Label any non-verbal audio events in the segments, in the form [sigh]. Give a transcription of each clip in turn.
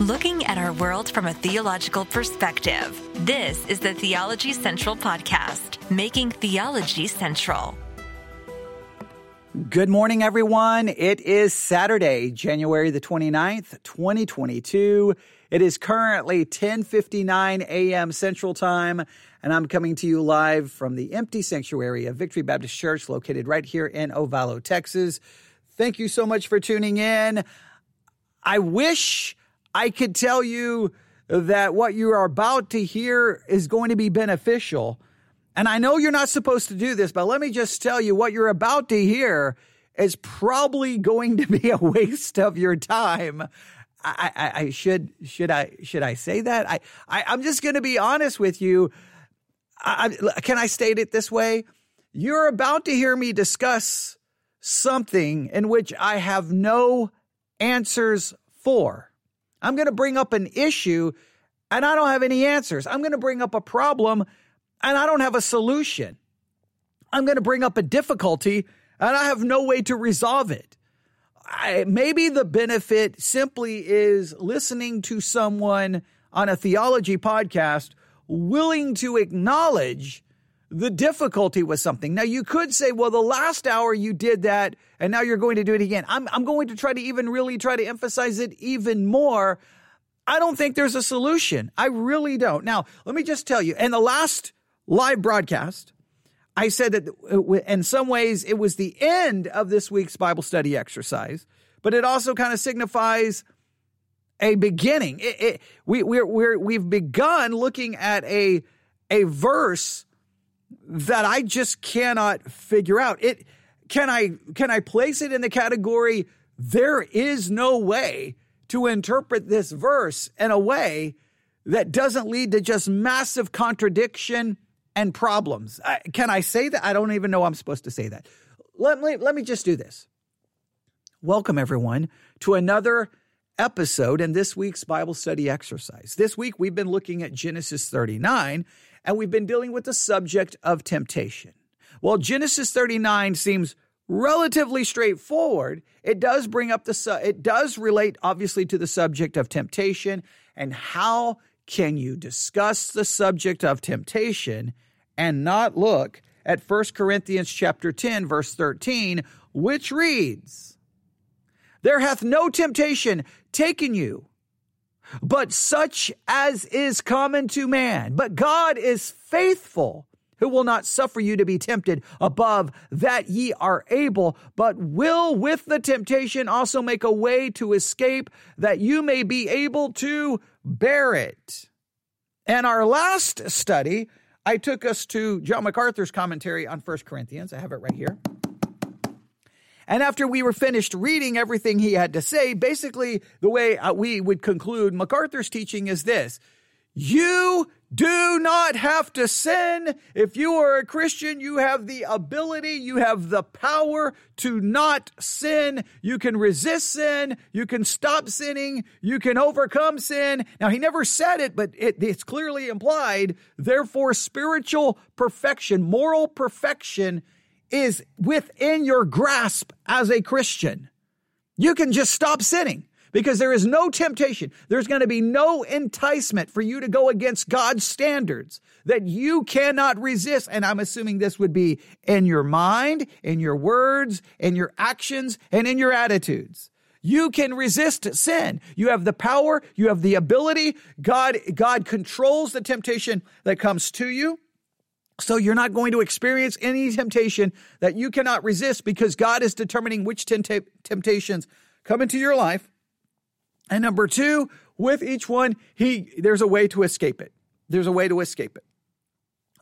looking at our world from a theological perspective. This is the Theology Central Podcast, making theology central. Good morning, everyone. It is Saturday, January the 29th, 2022. It is currently 10:59 a.m. Central Time, and I'm coming to you live from the empty sanctuary of Victory Baptist Church located right here in Ovalo, Texas. Thank you so much for tuning in. I wish I could tell you that what you are about to hear is going to be beneficial and I know you're not supposed to do this, but let me just tell you what you're about to hear is probably going to [laughs] be a waste of your time. I, I, I should should I should I say that? I, I am just going to be honest with you. I, can I state it this way? You're about to hear me discuss something in which I have no answers for. I'm going to bring up an issue and I don't have any answers. I'm going to bring up a problem and I don't have a solution. I'm going to bring up a difficulty and I have no way to resolve it. I, maybe the benefit simply is listening to someone on a theology podcast willing to acknowledge the difficulty was something. Now, you could say, well, the last hour you did that and now you're going to do it again. I'm, I'm going to try to even really try to emphasize it even more. I don't think there's a solution. I really don't. Now, let me just tell you, and the last live broadcast, I said that uh, in some ways it was the end of this week's Bible study exercise, but it also kind of signifies a beginning. It, it, we, we're, we're, we've begun looking at a, a verse that I just cannot figure out. It can I can I place it in the category there is no way to interpret this verse in a way that doesn't lead to just massive contradiction and problems. I, can I say that? I don't even know I'm supposed to say that. Let me, let me just do this. Welcome, everyone, to another episode in this week's Bible study exercise. This week, we've been looking at Genesis 39, and we've been dealing with the subject of temptation. While Genesis 39 seems relatively straightforward, it does bring up the, su- it does relate obviously to the subject of temptation and how can you discuss the subject of temptation and not look at 1 Corinthians chapter 10 verse 13 which reads There hath no temptation taken you but such as is common to man but God is faithful who will not suffer you to be tempted above that ye are able, but will with the temptation also make a way to escape that you may be able to bear it. And our last study, I took us to John MacArthur's commentary on First Corinthians. I have it right here. And after we were finished reading everything he had to say, basically the way uh, we would conclude MacArthur's teaching is this you do not have to sin. If you are a Christian, you have the ability, you have the power to not sin. You can resist sin. You can stop sinning. You can overcome sin. Now, he never said it, but it, it's clearly implied. Therefore, spiritual perfection, moral perfection is within your grasp as a Christian. You can just stop sinning because there is no temptation. There's going to be no enticement for you to go against God's standards that you cannot resist. And I'm assuming this would be in your mind, in your words, in your actions, and in your attitudes. You can resist sin. You have the power. You have the ability. God, God controls the temptation that comes to you. So you're not going to experience any temptation that you cannot resist because God is determining which temptations come into your life and number two, with each one, he there's a way to escape it. There's a way to escape it.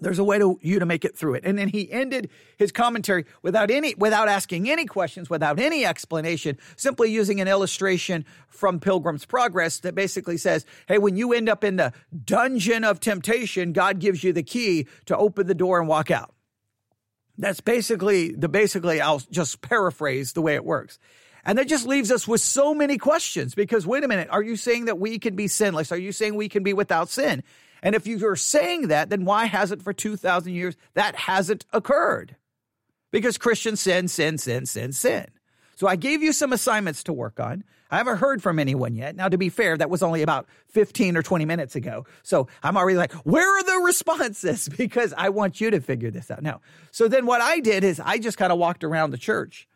There's a way to you to make it through it. And then he ended his commentary without any without asking any questions, without any explanation, simply using an illustration from Pilgrim's Progress that basically says, "Hey, when you end up in the dungeon of temptation, God gives you the key to open the door and walk out." That's basically the basically I'll just paraphrase the way it works. And that just leaves us with so many questions because wait a minute, are you saying that we can be sinless? Are you saying we can be without sin? And if you are saying that, then why hasn't for 2,000 years that hasn't occurred? Because Christians sin, sin, sin, sin, sin. So I gave you some assignments to work on. I haven't heard from anyone yet. Now, to be fair, that was only about 15 or 20 minutes ago. So I'm already like, where are the responses? [laughs] Because I want you to figure this out now. So then what I did is I just kind of walked around the church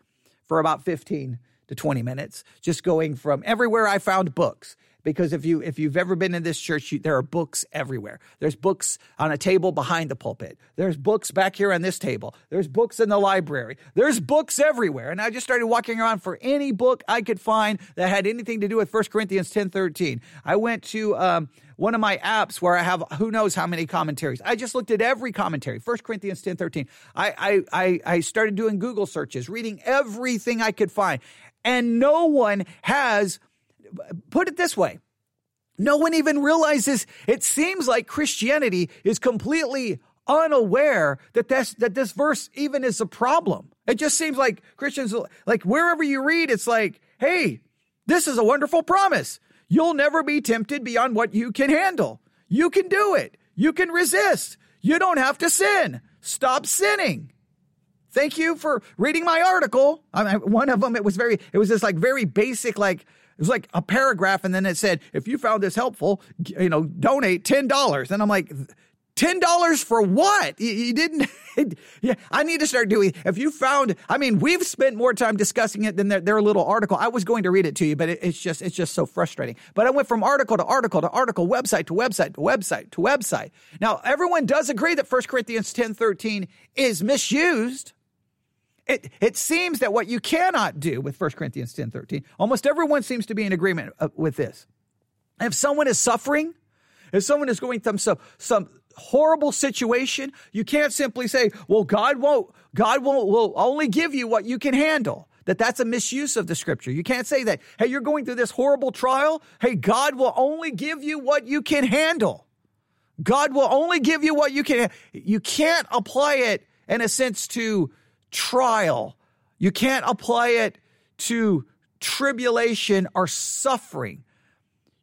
for about 15 to 20 minutes, just going from everywhere I found books because if you if you've ever been in this church, you, there are books everywhere. There's books on a table behind the pulpit. There's books back here on this table. There's books in the library. There's books everywhere. And I just started walking around for any book I could find that had anything to do with 1 Corinthians 10 13. I went to um, one of my apps where I have who knows how many commentaries. I just looked at every commentary, 1 Corinthians 10 13. I, I, I started doing Google searches, reading everything I could find. And no one has put it this way no one even realizes it seems like Christianity is completely unaware that this that this verse even is a problem. It just seems like Christians like wherever you read it's like, "Hey, this is a wonderful promise. You'll never be tempted beyond what you can handle. You can do it. You can resist. You don't have to sin. Stop sinning." Thank you for reading my article. I mean, one of them, it was very, it was this like very basic, like was like a paragraph, and then it said, if you found this helpful, you know, donate $10. And I'm like, $10 for what? You, you didn't. [laughs] yeah, I need to start doing. If you found, I mean, we've spent more time discussing it than their, their little article. I was going to read it to you, but it, it's just it's just so frustrating. But I went from article to article to article, website to website to website to website. Now everyone does agree that 1 Corinthians ten thirteen is misused. It, it seems that what you cannot do with 1 Corinthians 10 13, almost everyone seems to be in agreement uh, with this. If someone is suffering, if someone is going through some, some horrible situation, you can't simply say, well, God won't, God won't, will only give you what you can handle. That that's a misuse of the scripture. You can't say that, hey, you're going through this horrible trial. Hey, God will only give you what you can handle. God will only give you what you can. You can't apply it in a sense to trial. You can't apply it to tribulation or suffering.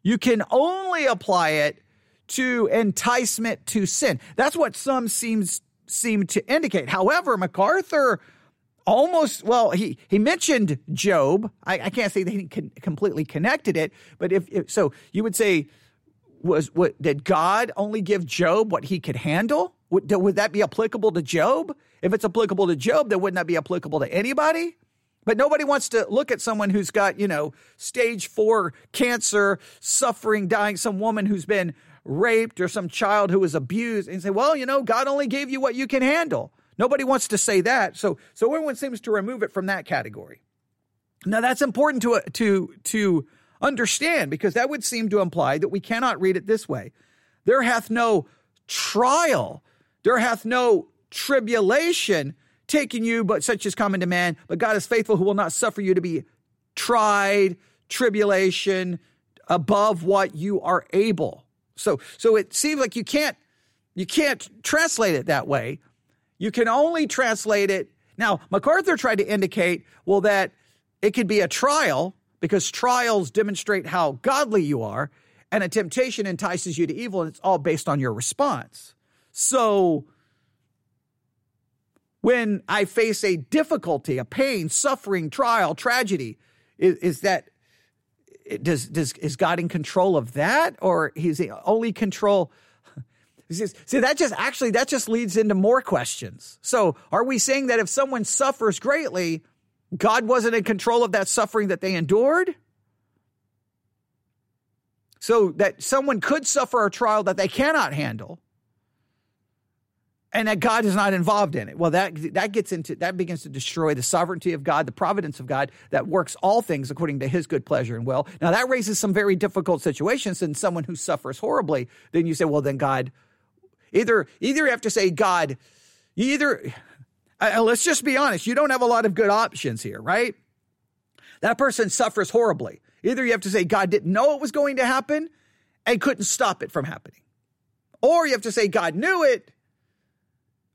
You can only apply it to enticement to sin. That's what some seems seem to indicate. However, MacArthur almost well he he mentioned Job. I, I can't say that he con- completely connected it, but if, if so, you would say was what did God only give Job what he could handle? Would, would that be applicable to Job? If it's applicable to Job, then wouldn't that be applicable to anybody? But nobody wants to look at someone who's got, you know, stage four cancer, suffering, dying, some woman who's been raped or some child who was abused and say, well, you know, God only gave you what you can handle. Nobody wants to say that. So, so everyone seems to remove it from that category. Now that's important to, to, to understand because that would seem to imply that we cannot read it this way. There hath no trial. There hath no tribulation taking you, but such is common to man. But God is faithful, who will not suffer you to be tried, tribulation above what you are able. So, so it seems like you can't, you can't translate it that way. You can only translate it. Now, MacArthur tried to indicate, well, that it could be a trial because trials demonstrate how godly you are, and a temptation entices you to evil, and it's all based on your response. So, when I face a difficulty, a pain, suffering, trial, tragedy, is, is that does does is God in control of that, or He's only control? [laughs] See, that just actually that just leads into more questions. So, are we saying that if someone suffers greatly, God wasn't in control of that suffering that they endured? So that someone could suffer a trial that they cannot handle, and that God is not involved in it. Well, that that gets into that begins to destroy the sovereignty of God, the providence of God that works all things according to His good pleasure and will. Now that raises some very difficult situations. And someone who suffers horribly, then you say, well, then God, either either you have to say God, either uh, let's just be honest, you don't have a lot of good options here, right? That person suffers horribly. Either you have to say God didn't know it was going to happen and couldn't stop it from happening, or you have to say God knew it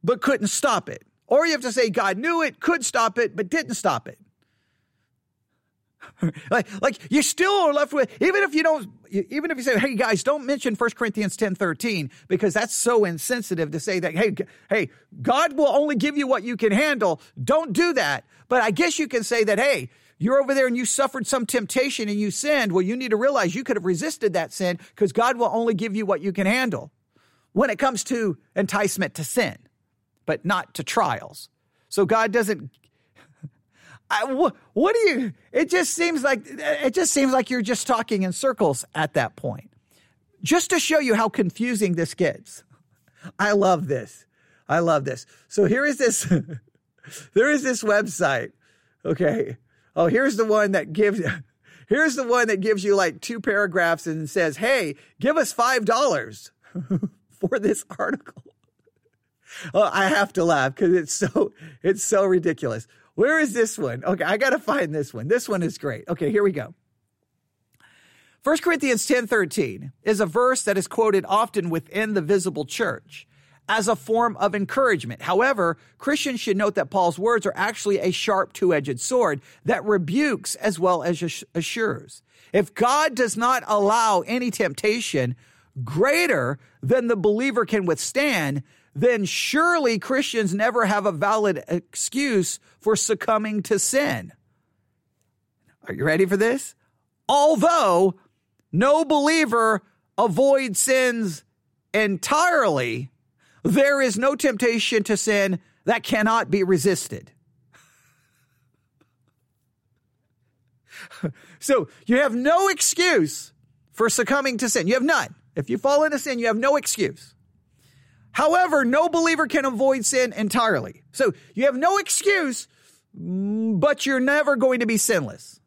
but couldn't stop it. Or you have to say God knew it, could stop it, but didn't stop it. [laughs] like, like you still are left with, even if you don't, even if you say, hey guys, don't mention 1 Corinthians 10 13, because that's so insensitive to say that, hey, hey, God will only give you what you can handle. Don't do that. But I guess you can say that, hey, you're over there and you suffered some temptation and you sinned, well, you need to realize you could have resisted that sin because God will only give you what you can handle when it comes to enticement to sin, but not to trials. So God doesn't. [laughs] I, what, what do you? It just seems like it just seems like you're just talking in circles at that point. Just to show you how confusing this gets. I love this. I love this. So here is this. [laughs] there is this website. Okay. Oh, here's the one that gives. [laughs] Here's the one that gives you like two paragraphs and says, "Hey, give us five dollars for this article." Oh, I have to laugh because it's so it's so ridiculous. Where is this one? Okay, I got to find this one. This one is great. Okay, here we go. 1 Corinthians 10:13 is a verse that is quoted often within the visible church as a form of encouragement. However, Christians should note that Paul's words are actually a sharp two-edged sword that rebukes as well as assures. If God does not allow any temptation greater than the believer can withstand, then surely Christians never have a valid excuse for succumbing to sin. Are you ready for this? Although no believer avoids sins entirely, there is no temptation to sin that cannot be resisted. [laughs] so you have no excuse for succumbing to sin. You have none. If you fall into sin, you have no excuse. However, no believer can avoid sin entirely. So you have no excuse, but you're never going to be sinless.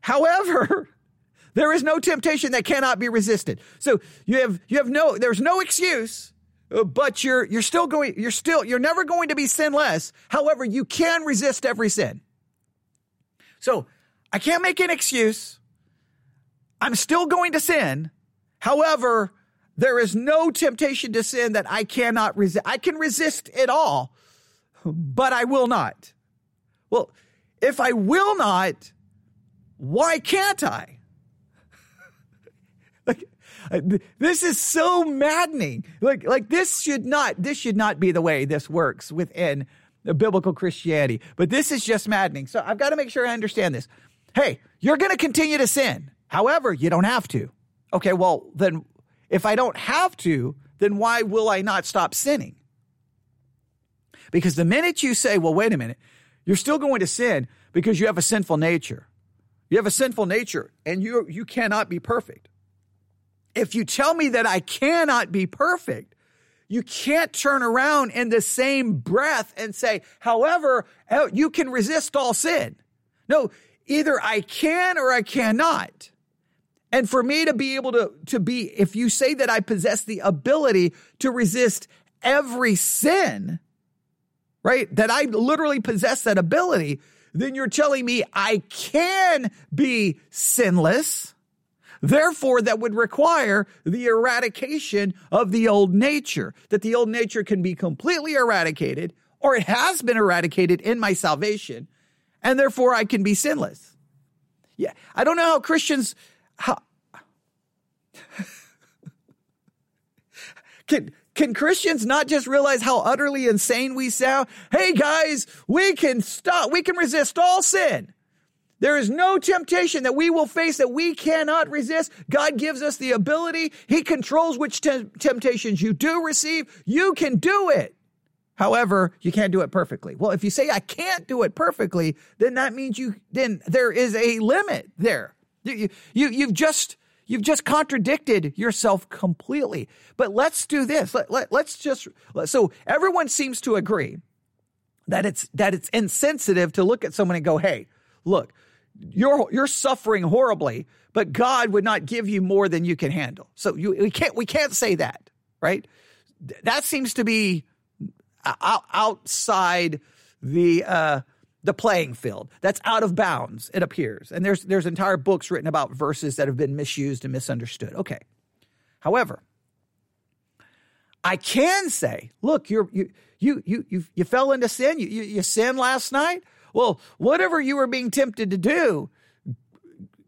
However, [laughs] there is no temptation that cannot be resisted. So you have you have no there's no excuse but you're you're still going you're still you're never going to be sinless. However, you can resist every sin. So, I can't make an excuse. I'm still going to sin. However, there is no temptation to sin that I cannot resist. I can resist it all, but I will not. Well, if I will not, why can't I? [laughs] like This is so maddening. Like, like this should not, this should not be the way this works within biblical Christianity. But this is just maddening. So I've got to make sure I understand this. Hey, you're going to continue to sin. However, you don't have to. Okay, well, then if I don't have to, then why will I not stop sinning? Because the minute you say, well, wait a minute, you're still going to sin because you have a sinful nature. You have a sinful nature and you, you cannot be perfect if you tell me that I cannot be perfect, you can't turn around in the same breath and say, however, you can resist all sin. No, either I can or I cannot. And for me to be able to, to be, if you say that I possess the ability to resist every sin, right? That I literally possess that ability, then you're telling me I can be sinless Therefore, that would require the eradication of the old nature, that the old nature can be completely eradicated, or it has been eradicated in my salvation, and therefore I can be sinless. Yeah, I don't know how Christians, how, can, can Christians not just realize how utterly insane we sound? Hey guys, we can stop, we can resist all sin. There is no temptation that we will face that we cannot resist. God gives us the ability. He controls which te- temptations you do receive. You can do it. However, you can't do it perfectly. Well, if you say I can't do it perfectly, then that means you then there is a limit there. You, you you've just you've just contradicted yourself completely. But let's do this. Let, let, let's just so everyone seems to agree that it's that it's insensitive to look at someone and go, "Hey, look, you're you're suffering horribly, but God would not give you more than you can handle. So you we can't we can't say that, right? That seems to be outside the uh, the playing field. That's out of bounds. It appears, and there's there's entire books written about verses that have been misused and misunderstood. Okay, however, I can say, look, you're you you you you, you fell into sin. You, you you sinned last night. Well, whatever you were being tempted to do,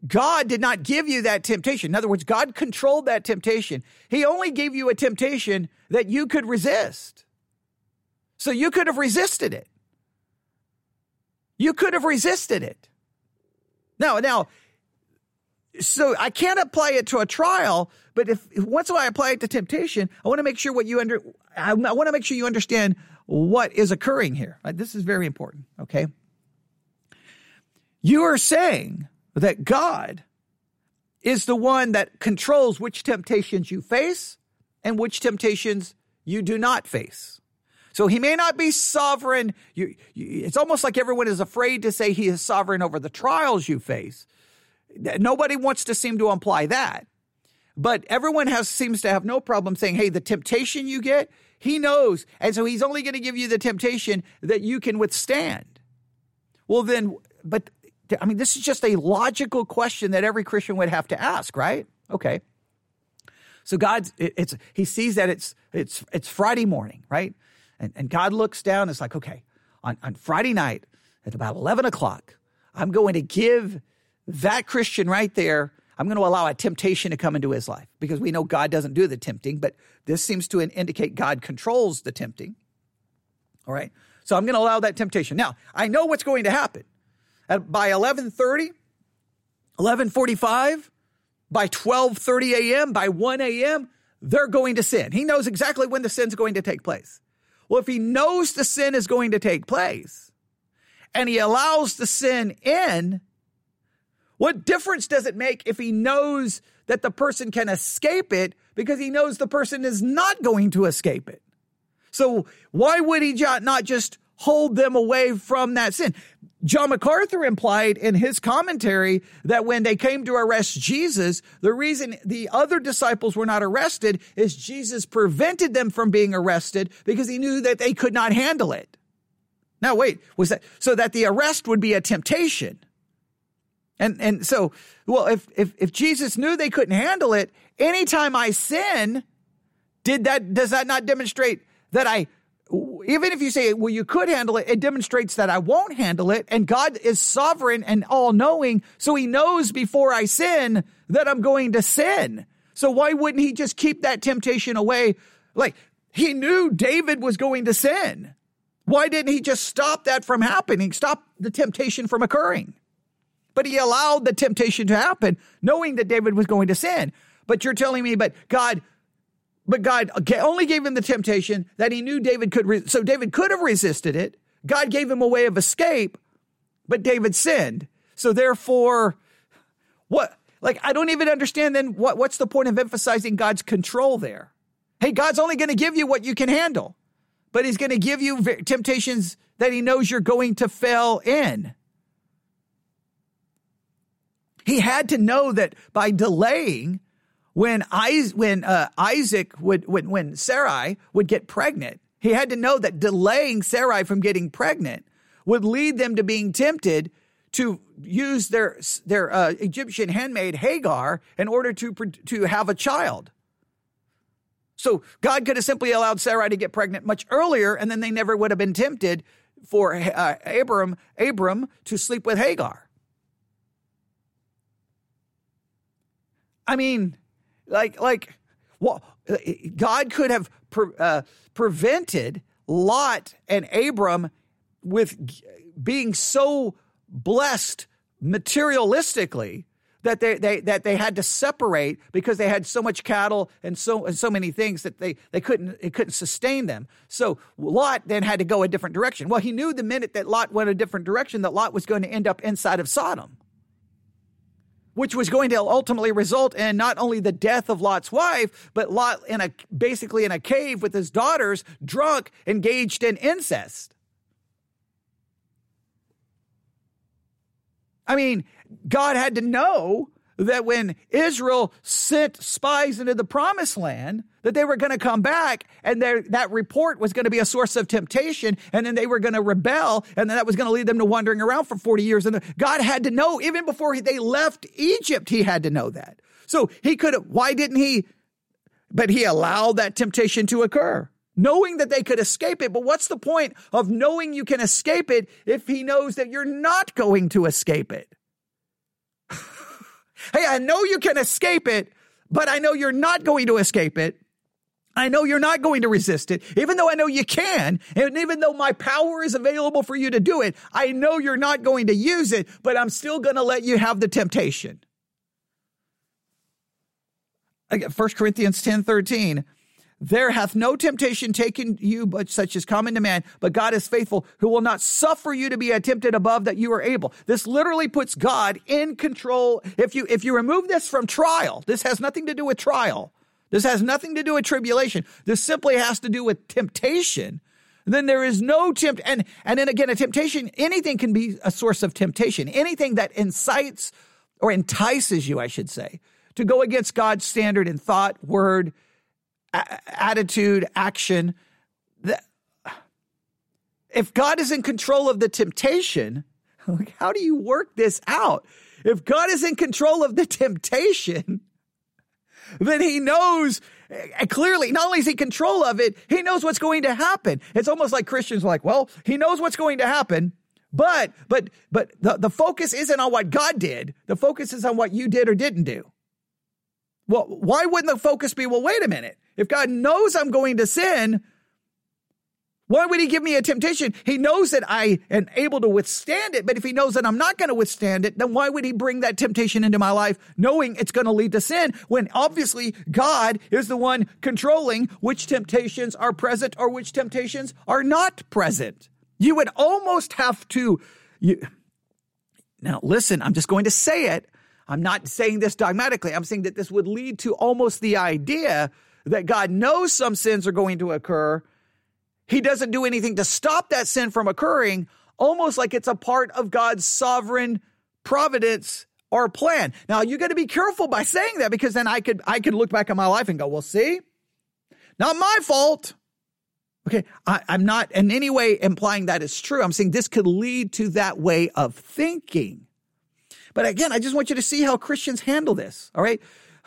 God did not give you that temptation. In other words, God controlled that temptation. He only gave you a temptation that you could resist. So you could have resisted it. You could have resisted it. Now, now, so I can't apply it to a trial, but if, once I apply it to temptation, I want to make sure what you under, I, I want to make sure you understand what is occurring here. Right? This is very important. Okay. You are saying that God is the one that controls which temptations you face and which temptations you do not face. So he may not be sovereign. You, you, it's almost like everyone is afraid to say he is sovereign over the trials you face. Nobody wants to seem to imply that. But everyone has seems to have no problem saying, hey, the temptation you get, he knows. And so he's only going to give you the temptation that you can withstand. Well, then, but I mean, this is just a logical question that every Christian would have to ask, right? Okay. So God, it's he sees that it's it's it's Friday morning, right? And and God looks down. and It's like, okay, on on Friday night at about eleven o'clock, I'm going to give that Christian right there. I'm going to allow a temptation to come into his life because we know God doesn't do the tempting, but this seems to indicate God controls the tempting. All right. So I'm going to allow that temptation. Now, I know what's going to happen. At, by 11:30, 11:45, by 12:30 a.m., by 1 a.m., they're going to sin. He knows exactly when the sin's going to take place. Well, if he knows the sin is going to take place and he allows the sin in, what difference does it make if he knows that the person can escape it because he knows the person is not going to escape it? So why would he not just hold them away from that sin? John MacArthur implied in his commentary that when they came to arrest Jesus, the reason the other disciples were not arrested is Jesus prevented them from being arrested because he knew that they could not handle it. Now, wait, was that so that the arrest would be a temptation? And and so, well, if if if Jesus knew they couldn't handle it, anytime I sin, did that does that not demonstrate that I even if you say, well, you could handle it, it demonstrates that I won't handle it. And God is sovereign and all knowing. So he knows before I sin that I'm going to sin. So why wouldn't he just keep that temptation away? Like he knew David was going to sin. Why didn't he just stop that from happening? Stop the temptation from occurring. But he allowed the temptation to happen, knowing that David was going to sin. But you're telling me, but God but God only gave him the temptation that he knew David could. Re- so David could have resisted it. God gave him a way of escape, but David sinned. So therefore, what? Like I don't even understand. Then what? What's the point of emphasizing God's control there? Hey, God's only going to give you what you can handle, but He's going to give you temptations that He knows you're going to fail in. He had to know that by delaying when I, when uh, Isaac would when when Sarai would get pregnant, he had to know that delaying Sarai from getting pregnant would lead them to being tempted to use their their uh, Egyptian handmaid Hagar in order to to have a child. So God could have simply allowed Sarai to get pregnant much earlier, and then they never would have been tempted for uh, Abram Abram to sleep with Hagar. I mean, like, like, what? God could have pre- uh, prevented Lot and Abram with being so blessed materialistically that they, they that they had to separate because they had so much cattle and so and so many things that they they couldn't it couldn't sustain them. So Lot then had to go a different direction. Well, he knew the minute that Lot went a different direction that Lot was going to end up inside of Sodom which was going to ultimately result in not only the death of Lot's wife, but Lot in a basically in a cave with his daughters, drunk, engaged in incest. I mean, God had to know that when Israel sent spies into the promised land, that they were going to come back and that report was going to be a source of temptation and then they were going to rebel and then that was going to lead them to wandering around for 40 years. And God had to know, even before they left Egypt, he had to know that. So he could why didn't he? But he allowed that temptation to occur knowing that they could escape it. But what's the point of knowing you can escape it if he knows that you're not going to escape it? Hey, I know you can escape it, but I know you're not going to escape it. I know you're not going to resist it, even though I know you can. And even though my power is available for you to do it, I know you're not going to use it, but I'm still going to let you have the temptation. 1 Corinthians 10 13. There hath no temptation taken you but such as common to man, but God is faithful, who will not suffer you to be tempted above that you are able. This literally puts God in control. If you if you remove this from trial, this has nothing to do with trial. This has nothing to do with tribulation. This simply has to do with temptation. Then there is no tempt and and then again a temptation, anything can be a source of temptation. Anything that incites or entices you, I should say, to go against God's standard in thought, word, attitude, action. If God is in control of the temptation, [laughs] how do you work this out? If God is in control of the [laughs] temptation, then he knows uh, clearly, not only is he control of it, he knows what's going to happen. It's almost like Christians are like, well, he knows what's going to happen, but but but the, the focus isn't on what God did. The focus is on what you did or didn't do. Well, why wouldn't the focus be, well, wait a minute. If God knows I'm going to sin, why would he give me a temptation? He knows that I am able to withstand it, but if he knows that I'm not going to withstand it, then why would he bring that temptation into my life knowing it's going to lead to sin when obviously God is the one controlling which temptations are present or which temptations are not present? You would almost have to you Now listen, I'm just going to say it. I'm not saying this dogmatically. I'm saying that this would lead to almost the idea that God knows some sins are going to occur. He doesn't do anything to stop that sin from occurring, almost like it's a part of God's sovereign providence or plan. Now you got to be careful by saying that because then I could I could look back at my life and go, well, see, not my fault. Okay, I, am not in any way implying that is true. I'm saying this could lead to that way of thinking. But again, I just want you to see how Christians handle this. All right.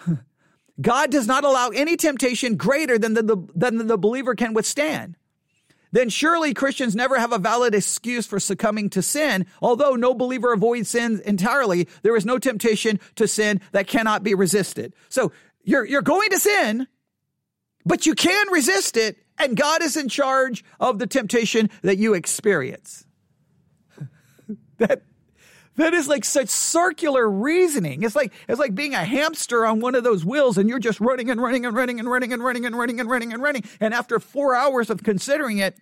[laughs] God does not allow any temptation greater than the, the, than the believer can withstand. Then surely Christians never have a valid excuse for succumbing to sin. Although no believer avoids sin entirely, there is no temptation to sin that cannot be resisted. So you're, you're going to sin, but you can resist it, and God is in charge of the temptation that you experience. [laughs] that, that is like such circular reasoning. It's like it's like being a hamster on one of those wheels and you're just running and running and running and running and running and running and running and running. And after four hours of considering it,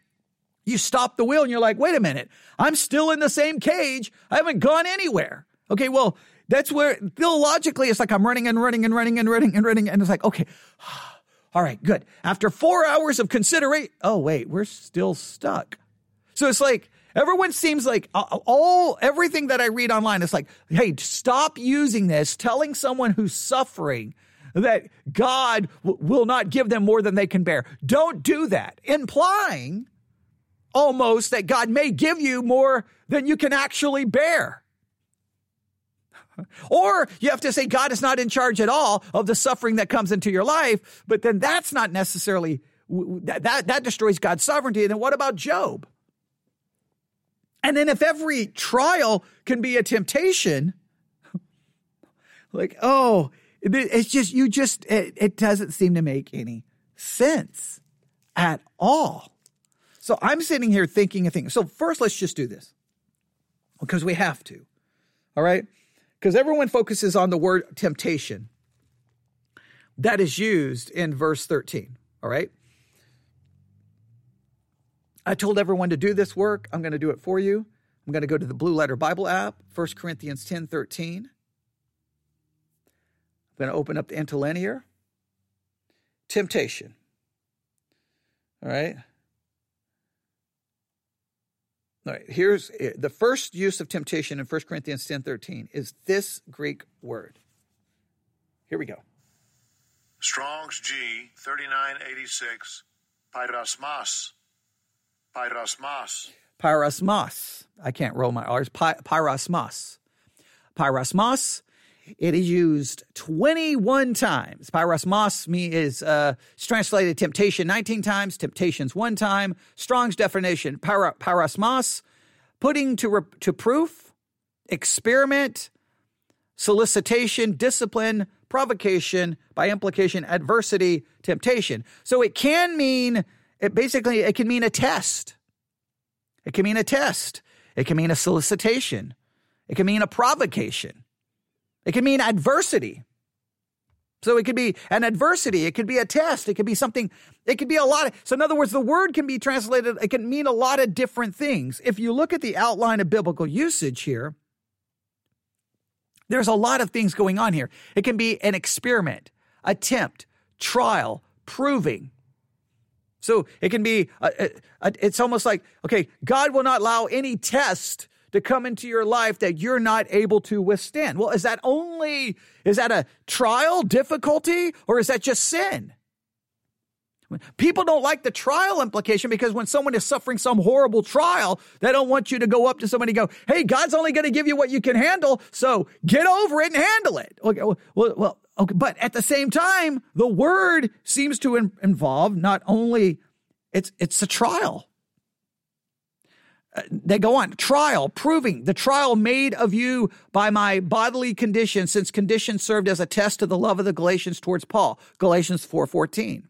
you stop the wheel and you're like, wait a minute, I'm still in the same cage. I haven't gone anywhere. Okay, well, that's where theologically it's like I'm running and running and running and running and running. And it's like, okay, all right, good. After four hours of consideration, oh, wait, we're still stuck. So it's like, Everyone seems like uh, all everything that I read online is like, hey, stop using this, telling someone who's suffering that God w- will not give them more than they can bear. Don't do that, implying almost that God may give you more than you can actually bear. [laughs] Or you have to say God is not in charge at all of the suffering that comes into your life, but then that's not necessarily that that, that destroys God's sovereignty. And then what about Job? And then if every trial can be a temptation, [laughs] like, oh, it's just, you just, it, it doesn't seem to make any sense at all. So I'm sitting here thinking a thing. So first, let's just do this because we have to. All right. Because everyone focuses on the word temptation that is used in verse 13. All right. I told everyone to do this work. I'm going to do it for you. I'm going to go to the Blue Letter Bible app, 1 Corinthians 10 13. I'm going to open up the interlinear. Temptation. All right. All right, here's the first use of temptation in 1 Corinthians 10 13 is this Greek word. Here we go. Strong's G 3986, peirasmos Peirasmos. Peirasmos. I can't roll my R's. Py- peirasmos. Peirasmos. It is used 21 times. Peirasmos me is uh, translated temptation 19 times, temptations one time. Strong's definition, peirasmos, putting to, re- to proof, experiment, solicitation, discipline, provocation, by implication, adversity, temptation. So it can mean, it basically, it can mean a test. It can mean a test. It can mean a solicitation. It can mean a provocation. It can mean adversity. So it could be an adversity. It could be a test. It could be something. It could be a lot of. So in other words, the word can be translated. It can mean a lot of different things. If you look at the outline of biblical usage here, there's a lot of things going on here. It can be an experiment, attempt, trial, proving. So it can be. A, a, a, it's almost like okay, God will not allow any test to come into your life that you're not able to withstand. Well, is that only, is that a trial, difficulty, or is that just sin? People don't like the trial implication because when someone is suffering some horrible trial, they don't want you to go up to somebody and go, Hey, God's only going to give you what you can handle. So get over it and handle it. Okay. Well, well, okay. But at the same time, the word seems to in- involve not only it's, it's a trial uh, they go on trial proving the trial made of you by my bodily condition since condition served as a test of the love of the galatians towards paul galatians 4.14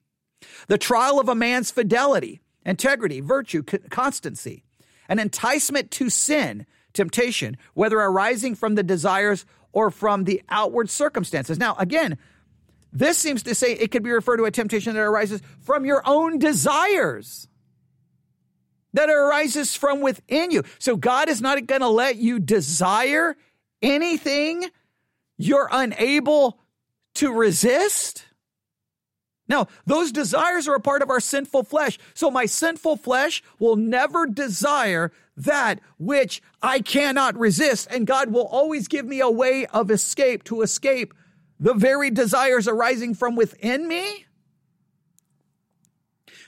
the trial of a man's fidelity integrity virtue constancy an enticement to sin temptation whether arising from the desires or from the outward circumstances now again this seems to say it could be referred to a temptation that arises from your own desires that arises from within you. So God is not going to let you desire anything you're unable to resist. Now, those desires are a part of our sinful flesh. So my sinful flesh will never desire that which I cannot resist. And God will always give me a way of escape to escape the very desires arising from within me.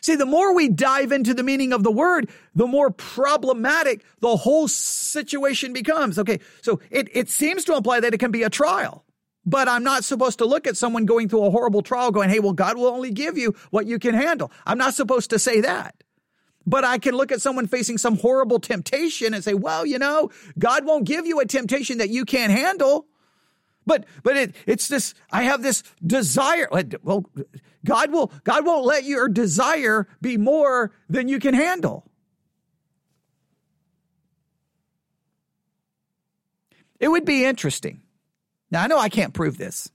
See, the more we dive into the meaning of the word, the more problematic the whole situation becomes. Okay. So it, it seems to imply that it can be a trial. But I'm not supposed to look at someone going through a horrible trial going, hey, well, God will only give you what you can handle. I'm not supposed to say that. But I can look at someone facing some horrible temptation and say, well, you know, God won't give you a temptation that you can't handle. But but it it's this I have this desire. Well, God will God won't let your desire be more than you can handle. It would be interesting. Now I know I can't prove this,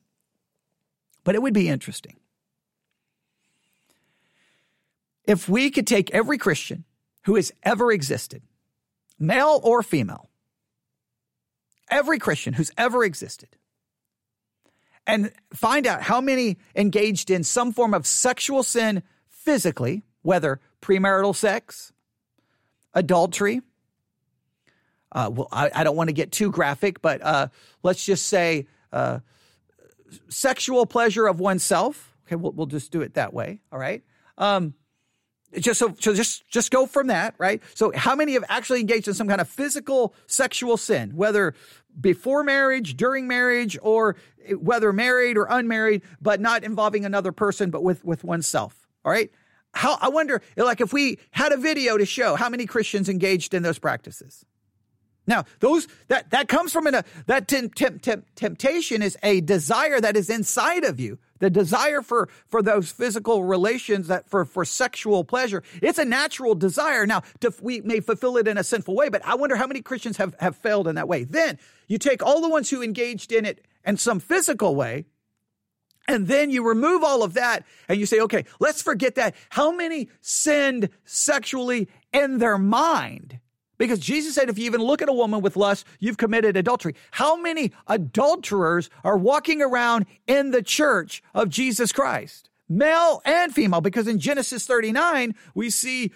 but it would be interesting. If we could take every Christian who has ever existed, male or female, every Christian who's ever existed, and find out how many engaged in some form of sexual sin physically, whether premarital sex, adultery. Uh, well, I, I, don't want to get too graphic, but uh, let's just say uh, sexual pleasure of oneself. Okay, we'll, we'll just do it that way. All right. Um, just so, so just just go from that, right? So how many have actually engaged in some kind of physical sexual sin, whether before marriage, during marriage, or whether married or unmarried, but not involving another person, but with, with oneself. All right. How, I wonder, like, if we had a video to show how many Christians engaged in those practices. Now, those that that comes from an, uh, that temp, temp, temptation is a desire that is inside of you. The desire for for those physical relations that for for sexual pleasure. It's a natural desire. Now, to, we may fulfill it in a sinful way, but I wonder how many Christians have have failed in that way. Then you take all the ones who engaged in it in some physical way, and then you remove all of that and you say, okay, let's forget that. How many sinned sexually in their mind? Because Jesus said, if you even look at a woman with lust, you've committed adultery. How many adulterers are walking around in the church of Jesus Christ? Male and female, because in Genesis 39, we see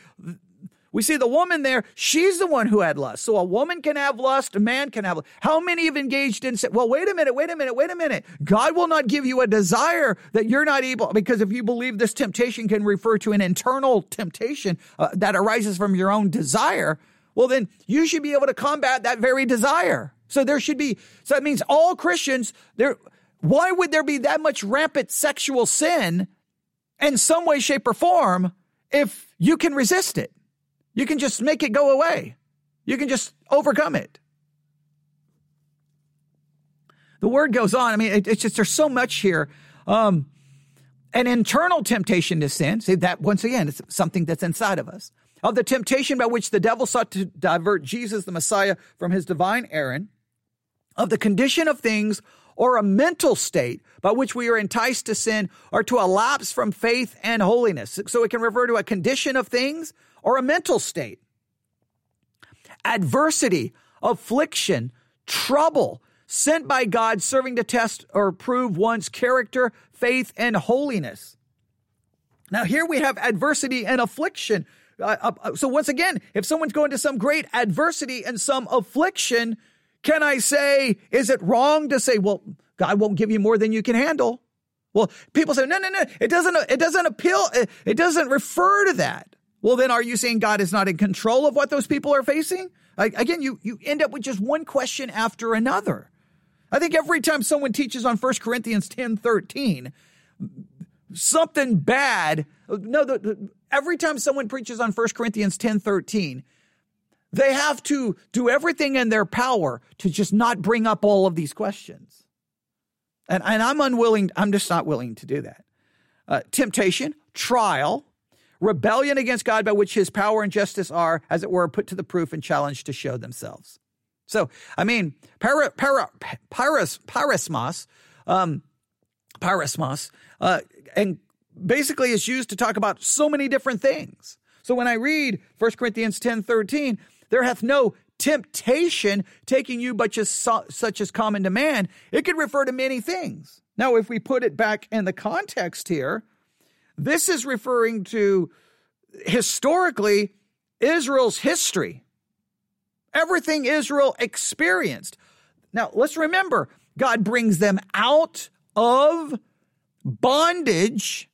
we see the woman there, she's the one who had lust. So a woman can have lust, a man can have lust. How many have engaged in sin? Well, wait a minute, wait a minute, wait a minute. God will not give you a desire that you're not able, because if you believe this temptation can refer to an internal temptation uh, that arises from your own desire, well, then you should be able to combat that very desire. So there should be, so that means all Christians, there, why would there be that much rampant sexual sin in some way, shape, or form if you can resist it? You can just make it go away. You can just overcome it. the word goes on. I mean, it, it's just, there's so much here. Um, an internal temptation to sin. See that once again, it's something that's inside of us. Of the temptation by which the devil sought to divert Jesus, the Messiah, from his divine errand. Of the condition of things or a mental state by which we are enticed to sin or to a lapse from faith and holiness. So it can refer to a condition of things or a mental state. Adversity, affliction, trouble, sent by God serving to test or prove one's character, faith, and holiness. Now, here we have adversity and affliction. So, once again, if someone's going to some great adversity and some affliction, can I say, is it wrong to say, well, God won't give you more than you can handle? Well, people say, no, no, no, it doesn't, it doesn't appeal, it doesn't refer to that. Well, then are you saying God is not in control of what those people are facing? Again, you, you end up with just one question after another. I think every time someone teaches on 1 Corinthians 10 13, something bad, no, the, the, every time someone preaches on 1 Corinthians 10 13, they have to do everything in their power to just not bring up all of these questions. And, and I'm unwilling, I'm just not willing to do that. Uh, temptation, trial, rebellion against God by which his power and justice are, as it were, put to the proof and challenged to show themselves. So, I mean, para, para, paras, peirasmos, um, peirasmos, uh, and basically is used to talk about so many different things. So when I read 1 Corinthians 10 13, there hath no temptation taking you but just so, such as common to man. It could refer to many things. Now, if we put it back in the context here, this is referring to historically Israel's history. Everything Israel experienced. Now, let's remember, God brings them out of bondage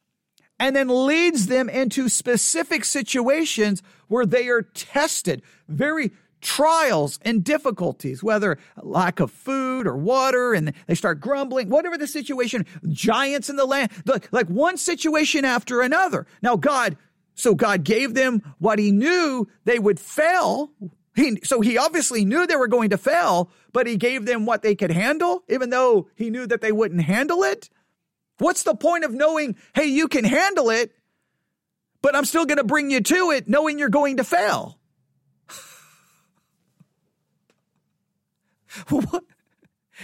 and then leads them into specific situations where they are tested, very trials and difficulties, whether lack of food or water, and they start grumbling, whatever the situation, giants in the land, like one situation after another. Now, God, so God gave them what He knew they would fail. He, so he obviously knew they were going to fail, but he gave them what they could handle, even though he knew that they wouldn't handle it. What's the point of knowing, hey, you can handle it, but I'm still going to bring you to it knowing you're going to fail? [sighs] what?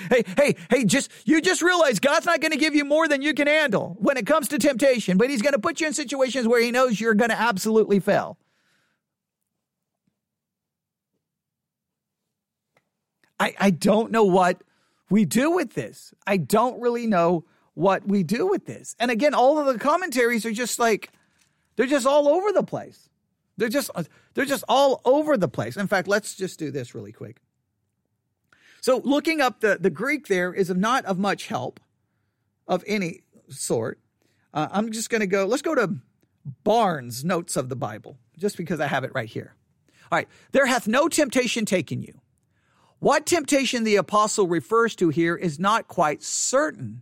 Hey, hey, hey, just, you just realize God's not going to give you more than you can handle when it comes to temptation, but he's going to put you in situations where he knows you're going to absolutely fail. I, I don't know what we do with this. I don't really know what we do with this. And again, all of the commentaries are just like they're just all over the place. They're just they're just all over the place. In fact, let's just do this really quick. So looking up the, the Greek there is not of much help of any sort. Uh, I'm just going to go, let's go to Barnes' Notes of the Bible, just because I have it right here. All right. There hath no temptation taken you. What temptation the apostle refers to here is not quite certain.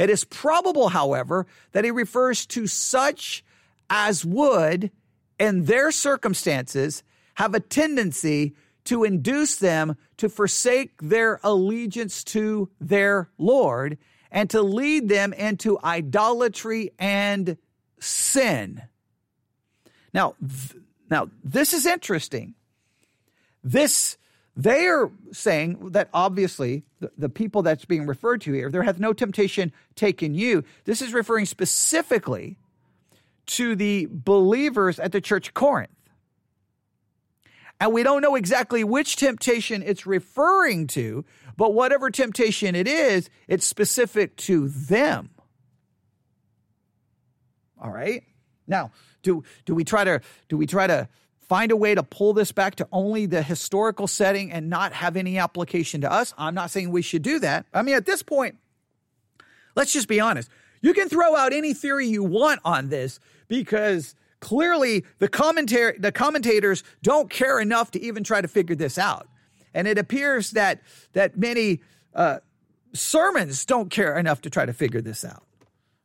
It is probable, however, that he refers to such as would, in their circumstances, have a tendency to induce them to forsake their allegiance to their Lord and to lead them into idolatry and sin. Now, now this is interesting. This they are saying that obviously the, the, people that's being referred to here, there hath no temptation taken you. This is referring specifically to the believers at the church Corinth. And we don't know exactly which temptation it's referring to, but whatever temptation it is, it's specific to them. All right? Now, do do we try to do we try to find a way to pull this back to only the historical setting and not have any application to us. I'm not saying we should do that. I mean, at this point, let's just be honest. You can throw out any theory you want on this because clearly the commentary the commentators don't care enough to even try to figure this out. And it appears that that many uh, sermons don't care enough to try to figure this out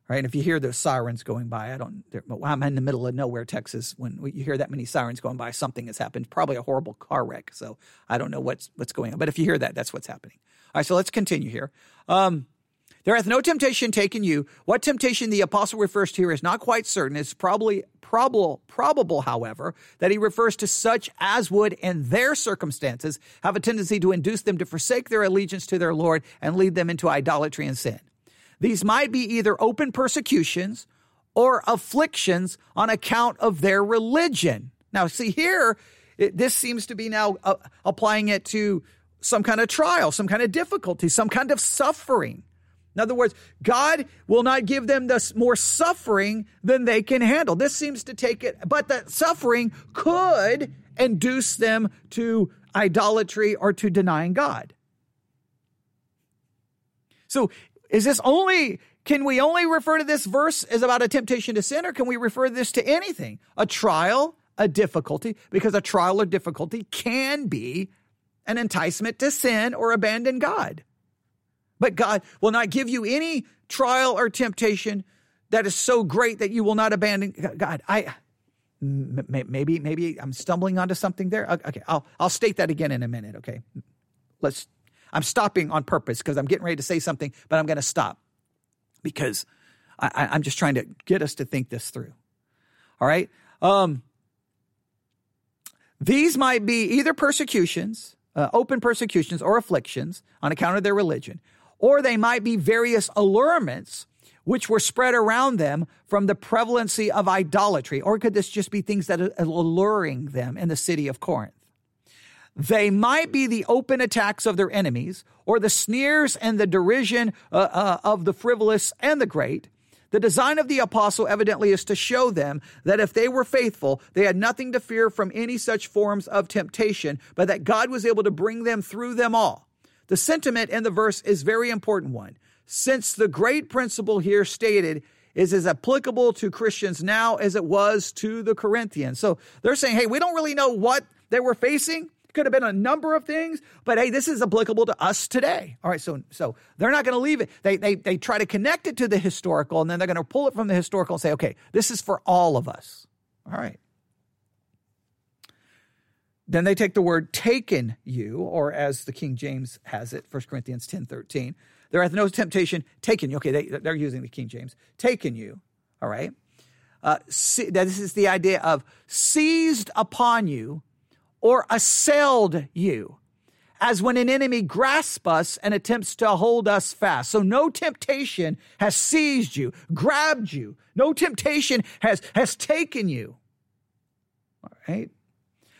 right? And if you hear those sirens going by, I don't. I'm in the middle of nowhere, Texas. When you hear that many sirens going by, something has happened. Probably a horrible car wreck. So I don't know what's what's going on. But if you hear that, that's what's happening. All right, so let's continue here. Um, there hath no temptation taken you. What temptation the apostle refers to here is not quite certain. It's probably probable, probable, however, that he refers to such as would, in their circumstances, have a tendency to induce them to forsake their allegiance to their Lord and lead them into idolatry and sin. These might be either open persecutions or afflictions on account of their religion. Now, see here, it, this seems to be now uh, applying it to some kind of trial, some kind of difficulty, some kind of suffering. In other words, God will not give them the more suffering than they can handle. This seems to take it, but the suffering could induce them to idolatry or to denying God. So is this only, can we only refer to this verse as about a temptation to sin, or can we refer this to anything? A trial, a difficulty, because a trial or difficulty can be an enticement to sin or abandon God. But God will not give you any trial or temptation that is so great that you will not abandon God. I maybe maybe I'm stumbling onto something there. Okay, I'll I'll state that again in a minute. Okay, let's. I'm stopping on purpose because I'm getting ready to say something, but I'm going to stop because I, am just trying to get us to think this through. All right. Um, these might be either persecutions, uh, open persecutions, or afflictions on account of their religion, or they might be various allurements which were spread around them from the prevalency of idolatry. Or could this just be things that are alluring them in the city of Corinth? They might be the open attacks of their enemies, or the sneers and the derision uh, uh, of the frivolous and the great. The design of the apostle evidently is to show them that if they were faithful, they had nothing to fear from any such forms of temptation, but that God was able to bring them through them all. The sentiment in the verse is very important one. Since the great principle here stated is as applicable to Christians now as it was to the Corinthians. So they're saying, hey, we don't really know what they were facing. Could have been a number of things, but hey, this is applicable to us today. All right, so so they're not going to leave it. They, they they try to connect it to the historical, and then they're going to pull it from the historical and say, okay, this is for all of us. All right. Then they take the word taken you, or as the King James has it, 1 Corinthians 10 13. There hath no temptation taken you. Okay, they, they're using the King James. Taken you, all right? Uh, see, this is the idea of seized upon you or assailed you, as when an enemy grasps us and attempts to hold us fast. So no temptation has seized you, grabbed you. No temptation has, has taken you. All right?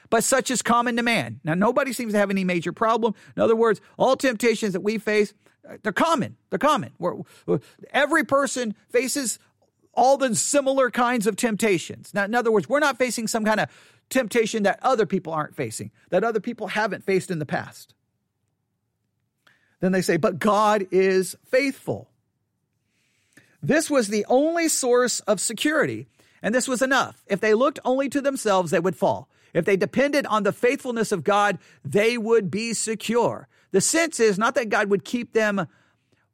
but such is common to man. Now, nobody seems to have any major problem. In other words, all temptations that we face, they're common. They're common. We're, every person faces all the similar kinds of temptations. Now, in other words, we're not facing some kind of temptation that other people aren't facing, that other people haven't faced in the past. Then they say, but God is faithful. This was the only source of security, and this was enough. If they looked only to themselves, they would fall. If they depended on the faithfulness of God, they would be secure. The sense is not that God would keep them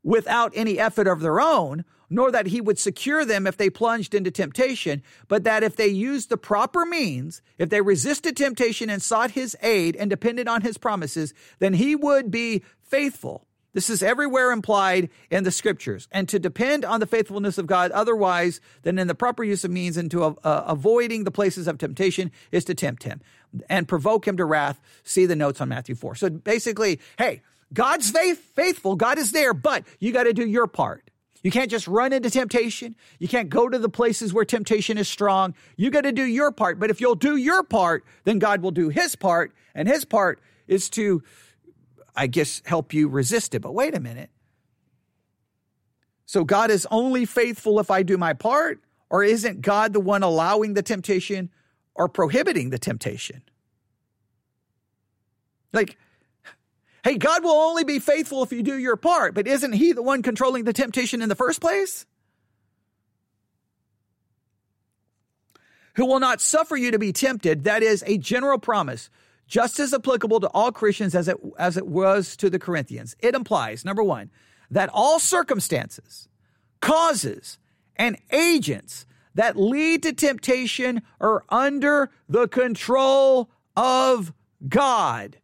without any effort of their own, nor that he would secure them if they plunged into temptation, but that if they used the proper means, if they resisted temptation and sought his aid and depended on his promises, then he would be faithful this is everywhere implied in the scriptures. And to depend on the faithfulness of God otherwise than in the proper use of means and to uh, avoiding the places of temptation is to tempt him and provoke him to wrath. See the notes on Matthew 4. So basically, hey, God's faith, faithful. God is there, but you got to do your part. You can't just run into temptation. You can't go to the places where temptation is strong. You got to do your part. But if you'll do your part, then God will do his part. And his part is to I guess, help you resist it. But wait a minute. So God is only faithful if I do my part? Or isn't God the one allowing the temptation or prohibiting the temptation? Like, hey, God will only be faithful if you do your part, but isn't He the one controlling the temptation in the first place? Who will not suffer you to be tempted, that is a general promise just as applicable to all Christians as it, as it was to the Corinthians. It implies, number one, that all circumstances, causes, and agents that lead to temptation are under the control of God.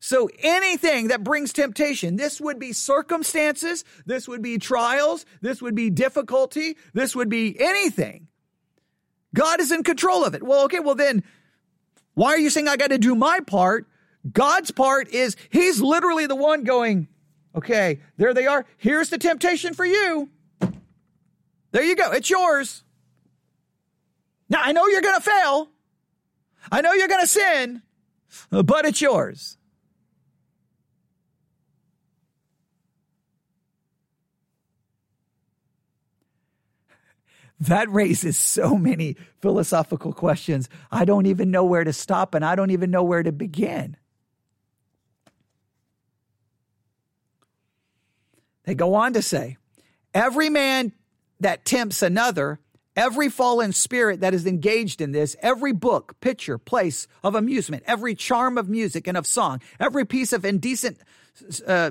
So anything that brings temptation, this would be circumstances, this would be trials, this would be difficulty, this would be anything. God is in control of it. Well, okay, well then, why are you saying I got to do my part? God's part is He's literally the one going, okay, there they are. Here's the temptation for you. There you go. It's yours. Now, I know you're going to fail. I know you're going to sin, but it's yours. That raises so many philosophical questions. I don't even know where to stop and I don't even know where to begin. They go on to say, every man that tempts another, every fallen spirit that is engaged in this, every book, picture, place of amusement, every charm of music and of song, every piece of indecent, uh,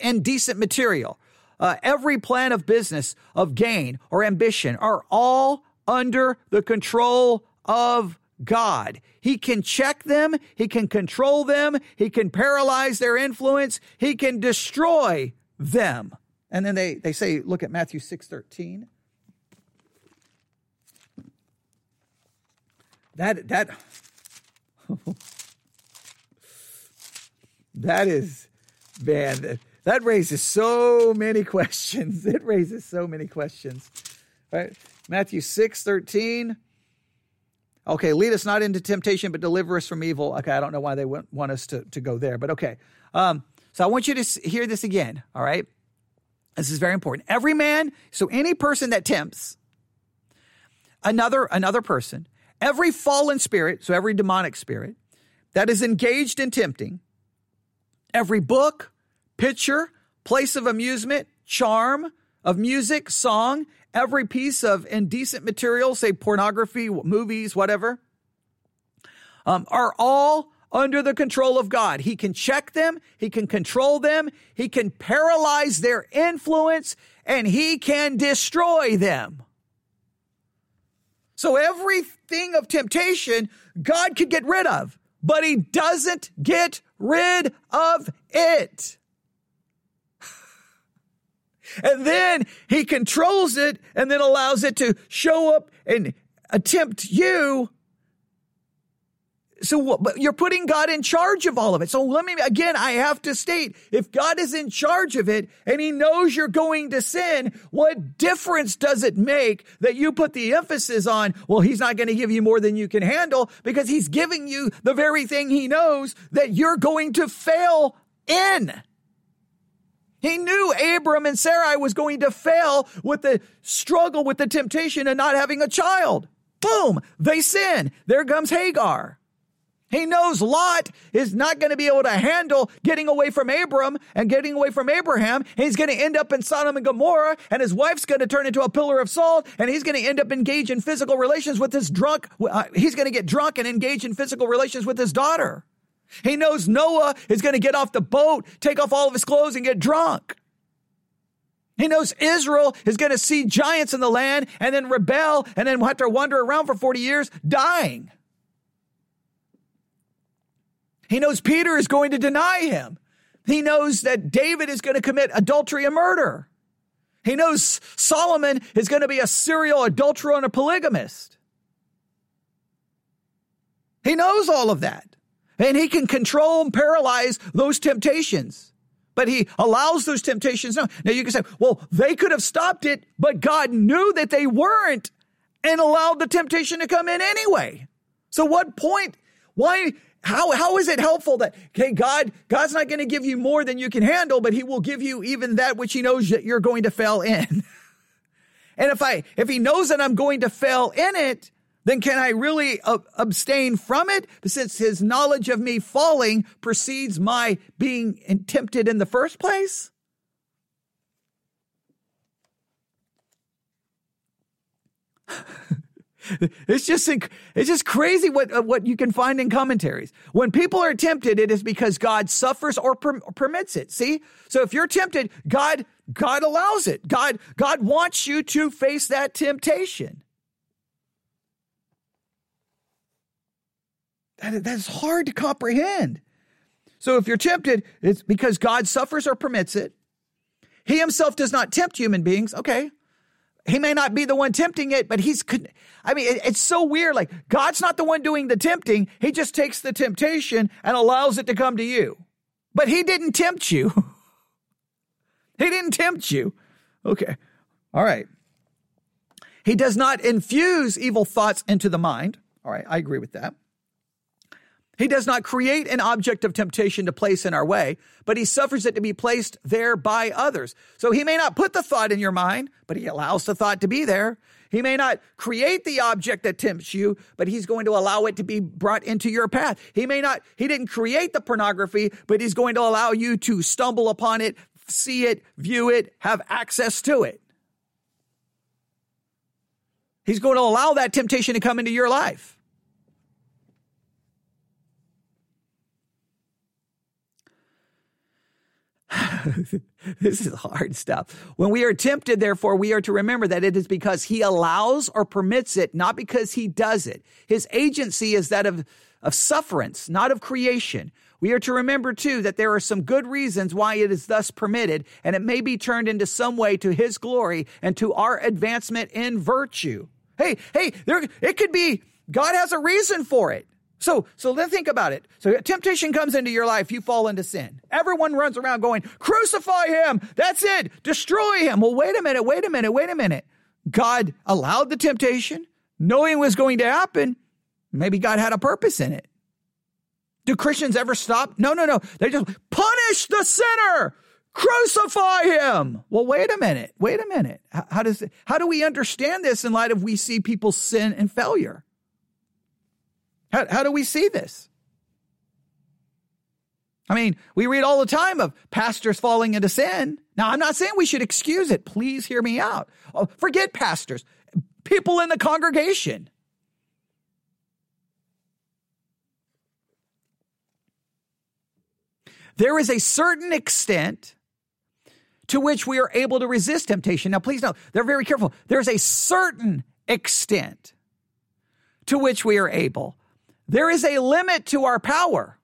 indecent material, uh, every plan of business, of gain or ambition are all under the control of God. He can check them, He can control them, He can paralyze their influence, He can destroy them. And then they, they say, look at Matthew 6 13. That, that, [laughs] that is, man, that raises so many [laughs] questions. It raises so many questions. Right? Matthew 6 13. Okay, lead us not into temptation, but deliver us from evil. Okay, I don't know why they want us to, to go there, but okay. Um, so I want you to hear this again, all right? This is very important. Every man, so any person that tempts another another person, every fallen spirit, so every demonic spirit that is engaged in tempting, every book, picture, place of amusement, charm of music, song, every piece of indecent material, say pornography, movies, whatever, um, are all under the control of God. He can check them, He can control them, He can paralyze their influence, and He can destroy them. So everything of temptation, God could get rid of, but He doesn't get rid of it. And then he controls it and then allows it to show up and attempt you. So but you're putting God in charge of all of it. So let me, again, I have to state, if God is in charge of it and he knows you're going to sin, what difference does it make that you put the emphasis on, well, he's not going to give you more than you can handle because he's giving you the very thing he knows that you're going to fail in. He knew Abram and Sarai was going to fail with the struggle with the temptation and not having a child. Boom, they sin. There comes Hagar. He knows Lot is not going to be able to handle getting away from Abram and getting away from Abraham. He's going to end up in Sodom and Gomorrah, and his wife's going to turn into a pillar of salt, and he's going to end up engaged in physical relations with his drunk. Uh, he's going to get drunk and engage in physical relations with his daughter. He knows Noah is going to get off the boat, take off all of his clothes, and get drunk. He knows Israel is going to see giants in the land and then rebel and then have to wander around for 40 years dying. He knows Peter is going to deny him. He knows that David is going to commit adultery and murder. He knows Solomon is going to be a serial adulterer and a polygamist. He knows all of that. And he can control and paralyze those temptations. But he allows those temptations. Now, now you can say, well, they could have stopped it, but God knew that they weren't and allowed the temptation to come in anyway. So what point? Why? How, how is it helpful that, okay, God, God's not going to give you more than you can handle, but he will give you even that which he knows that you're going to fail in. [laughs] and if I, if he knows that I'm going to fail in it, then can I really abstain from it since his knowledge of me falling precedes my being tempted in the first place? [laughs] it's just it's just crazy what uh, what you can find in commentaries. When people are tempted, it is because God suffers or per- permits it. See, so if you're tempted, God God allows it. God God wants you to face that temptation. That, that's hard to comprehend. So if you're tempted, it's because God suffers or permits it. He himself does not tempt human beings. Okay. He may not be the one tempting it, but he's, I mean, it's so weird. Like God's not the one doing the tempting. He just takes the temptation and allows it to come to you. But he didn't tempt you. [laughs] he didn't tempt you. Okay. All right. He does not infuse evil thoughts into the mind. All right. I agree with that. He does not create an object of temptation to place in our way, but he suffers it to be placed there by others. So he may not put the thought in your mind, but he allows the thought to be there. He may not create the object that tempts you, but he's going to allow it to be brought into your path. He may not, he didn't create the pornography, but he's going to allow you to stumble upon it, see it, view it, have access to it. He's going to allow that temptation to come into your life. [laughs] this is hard stuff. When we are tempted, therefore, we are to remember that it is because he allows or permits it, not because he does it. His agency is that of, of sufferance, not of creation. We are to remember too that there are some good reasons why it is thus permitted, and it may be turned into some way to his glory and to our advancement in virtue. Hey, hey, there, it could be God has a reason for it. So, so think about it. So temptation comes into your life, you fall into sin. Everyone runs around going, crucify him. That's it. Destroy him. Well, wait a minute, wait a minute, wait a minute. God allowed the temptation, knowing it was going to happen. Maybe God had a purpose in it. Do Christians ever stop? No, no, no. They just punish the sinner. Crucify him. Well, wait a minute. Wait a minute. How, how does how do we understand this in light of we see people's sin and failure? How, how do we see this? I mean, we read all the time of pastors falling into sin. Now, I'm not saying we should excuse it. Please hear me out. Oh, forget pastors, people in the congregation. There is a certain extent to which we are able to resist temptation. Now, please note, they're very careful. There's a certain extent to which we are able. There is a limit to our power.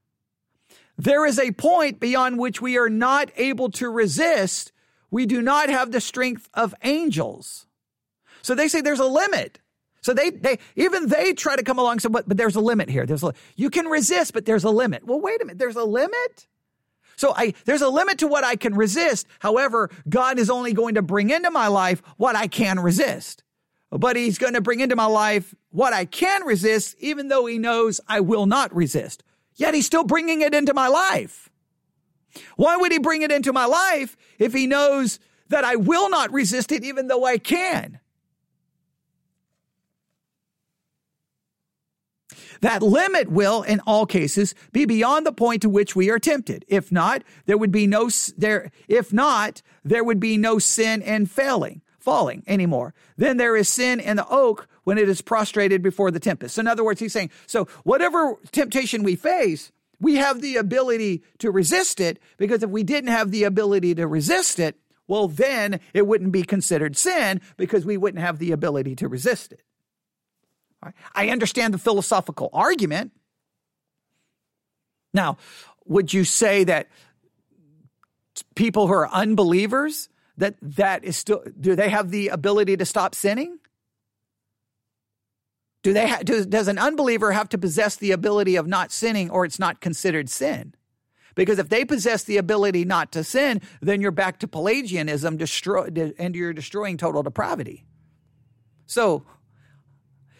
There is a point beyond which we are not able to resist. We do not have the strength of angels. So they say there's a limit. So they, they, even they try to come along say, but, but there's a limit here. There's a, you can resist, but there's a limit. Well, wait a minute. There's a limit? So I, there's a limit to what I can resist. However, God is only going to bring into my life what I can resist but he's going to bring into my life what I can resist, even though he knows I will not resist. Yet he's still bringing it into my life. Why would he bring it into my life if he knows that I will not resist it, even though I can? That limit will, in all cases, be beyond the point to which we are tempted. If not, there would be no there. If not, there would be no sin in failing falling anymore. Then there is sin in the oak when it is prostrated before the tempest. In other words, he's saying, so whatever temptation we face, we have the ability to resist it because if we didn't have the ability to resist it, well, then it wouldn't be considered sin because we wouldn't have the ability to resist it. Right? I understand the philosophical argument. Now, would you say that people who are unbelievers that that is still do they have the ability to stop sinning? Do they ha- do, does an unbeliever have to possess the ability of not sinning or it's not considered sin? Because if they possess the ability not to sin then you're back to pelagianism destroy and you're destroying total depravity. So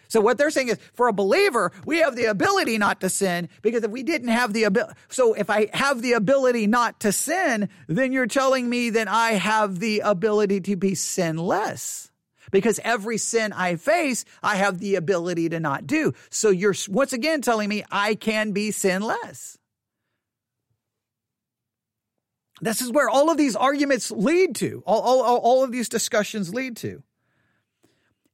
so what they're saying is for a believer, we have the ability not to sin because if we didn't have the ability, so if I have the ability not to sin, then you're telling me that I have the ability to be sinless because every sin I face, I have the ability to not do. So you're once again telling me I can be sinless. This is where all of these arguments lead to, all, all, all of these discussions lead to.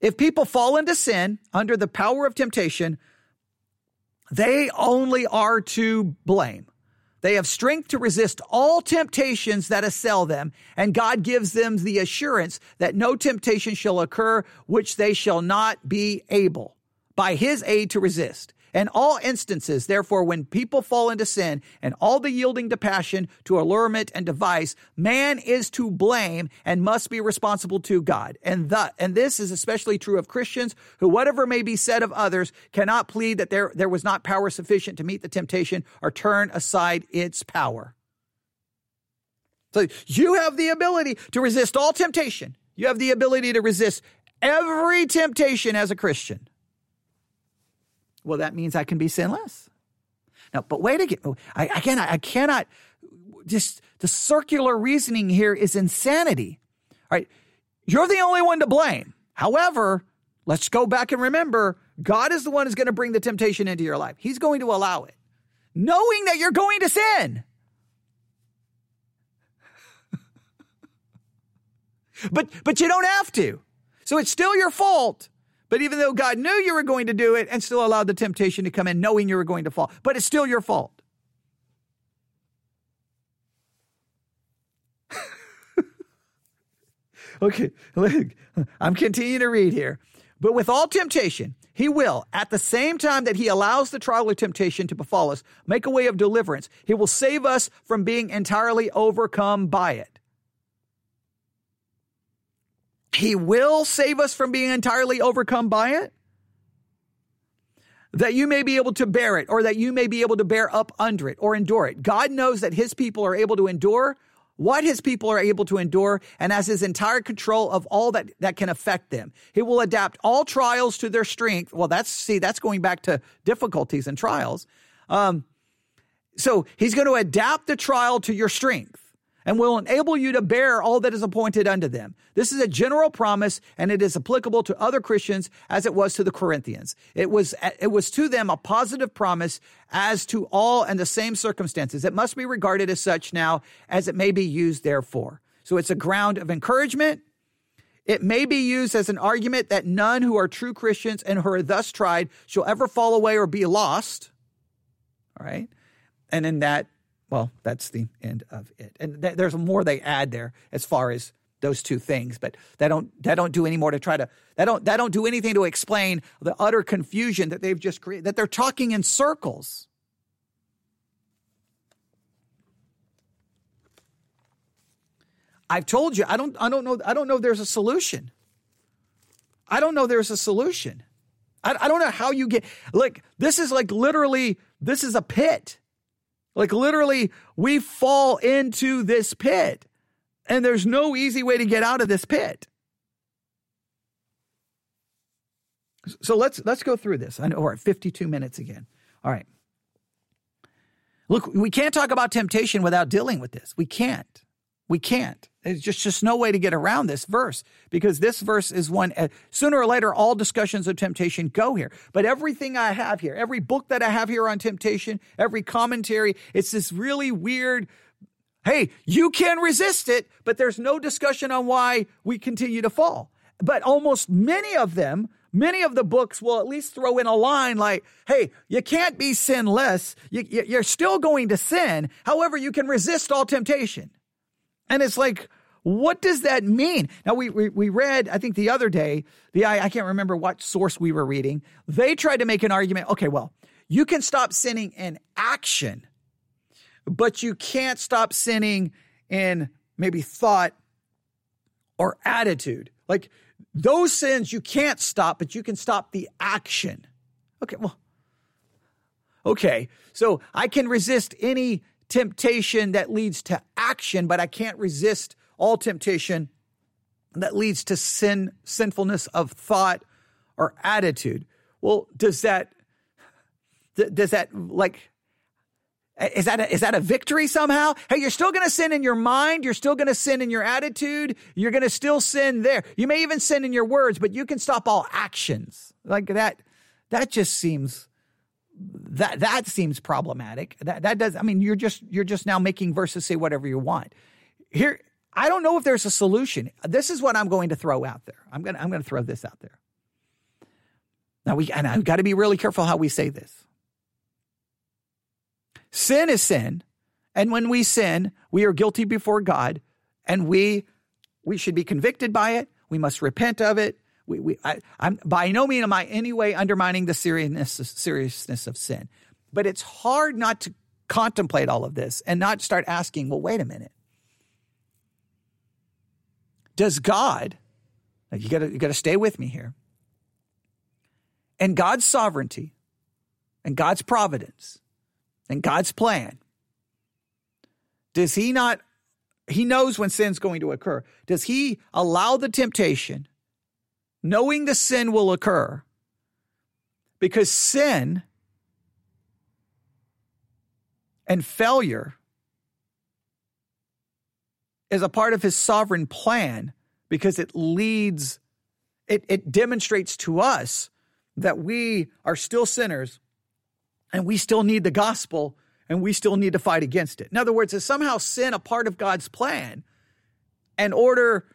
If people fall into sin under the power of temptation, they only are to blame. They have strength to resist all temptations that assail them, and God gives them the assurance that no temptation shall occur which they shall not be able by his aid to resist. In all instances, therefore, when people fall into sin and all the yielding to passion, to allurement and device, man is to blame and must be responsible to God. And the, and this is especially true of Christians who, whatever may be said of others, cannot plead that there, there was not power sufficient to meet the temptation or turn aside its power. So you have the ability to resist all temptation. You have the ability to resist every temptation as a Christian. Well, that means I can be sinless. Now, but wait again. Oh, I, again, I cannot just the circular reasoning here is insanity. All right. You're the only one to blame. However, let's go back and remember God is the one who's going to bring the temptation into your life. He's going to allow it, knowing that you're going to sin. [laughs] But but you don't have to. So it's still your fault. But even though God knew you were going to do it and still allowed the temptation to come in, knowing you were going to fall, but it's still your fault. [laughs] okay, I'm continuing to read here. But with all temptation, he will, at the same time that he allows the trial or temptation to befall us, make a way of deliverance. He will save us from being entirely overcome by it. He will save us from being entirely overcome by it. That you may be able to bear it, or that you may be able to bear up under it or endure it. God knows that his people are able to endure what his people are able to endure and has his entire control of all that, that can affect them. He will adapt all trials to their strength. Well, that's, see, that's going back to difficulties and trials. Um, so he's going to adapt the trial to your strength and will enable you to bear all that is appointed unto them. This is a general promise and it is applicable to other Christians as it was to the Corinthians. It was, it was to them a positive promise as to all and the same circumstances. It must be regarded as such now as it may be used therefore. So it's a ground of encouragement. It may be used as an argument that none who are true Christians and who are thus tried shall ever fall away or be lost. All right. And in that well, that's the end of it. And th- there's more they add there as far as those two things, but they don't they don't do any more to try to they don't they don't do anything to explain the utter confusion that they've just created that they're talking in circles. I've told you I don't I don't know I don't know there's a solution. I don't know there's a solution. I, I don't know how you get like this is like literally this is a pit. Like literally, we fall into this pit, and there's no easy way to get out of this pit. So let's let's go through this. I know we're at 52 minutes again. All right. Look, we can't talk about temptation without dealing with this. We can't. We can't. There's just, just no way to get around this verse because this verse is one, uh, sooner or later, all discussions of temptation go here. But everything I have here, every book that I have here on temptation, every commentary, it's this really weird, hey, you can resist it, but there's no discussion on why we continue to fall. But almost many of them, many of the books will at least throw in a line like, hey, you can't be sinless. You, you're still going to sin. However, you can resist all temptation. And it's like, what does that mean? Now we, we, we read, I think the other day, the I, I can't remember what source we were reading. They tried to make an argument. Okay, well, you can stop sinning in action, but you can't stop sinning in maybe thought or attitude. Like those sins you can't stop, but you can stop the action. Okay, well, okay. So I can resist any temptation that leads to action, but I can't resist all temptation that leads to sin, sinfulness of thought or attitude. Well, does that, does that like, is that a, is that a victory somehow? Hey, you're still going to sin in your mind. You're still going to sin in your attitude. You're going to still sin there. You may even sin in your words, but you can stop all actions like that. That just seems that that seems problematic. That that does. I mean, you're just you're just now making verses say whatever you want. Here, I don't know if there's a solution. This is what I'm going to throw out there. I'm gonna I'm gonna throw this out there. Now we and I've got to be really careful how we say this. Sin is sin, and when we sin, we are guilty before God, and we we should be convicted by it. We must repent of it. We, we, I, am by no means am I any way undermining the seriousness, seriousness of sin, but it's hard not to contemplate all of this and not start asking, well, wait a minute. Does God, you gotta, you gotta stay with me here, and God's sovereignty and God's providence and God's plan, does he not, he knows when sin's going to occur. Does he allow the temptation, knowing the sin will occur? Because sin and failure is a part of his sovereign plan because it leads, it, it demonstrates to us that we are still sinners and we still need the gospel and we still need to fight against it. In other words, is somehow sin a part of God's plan in order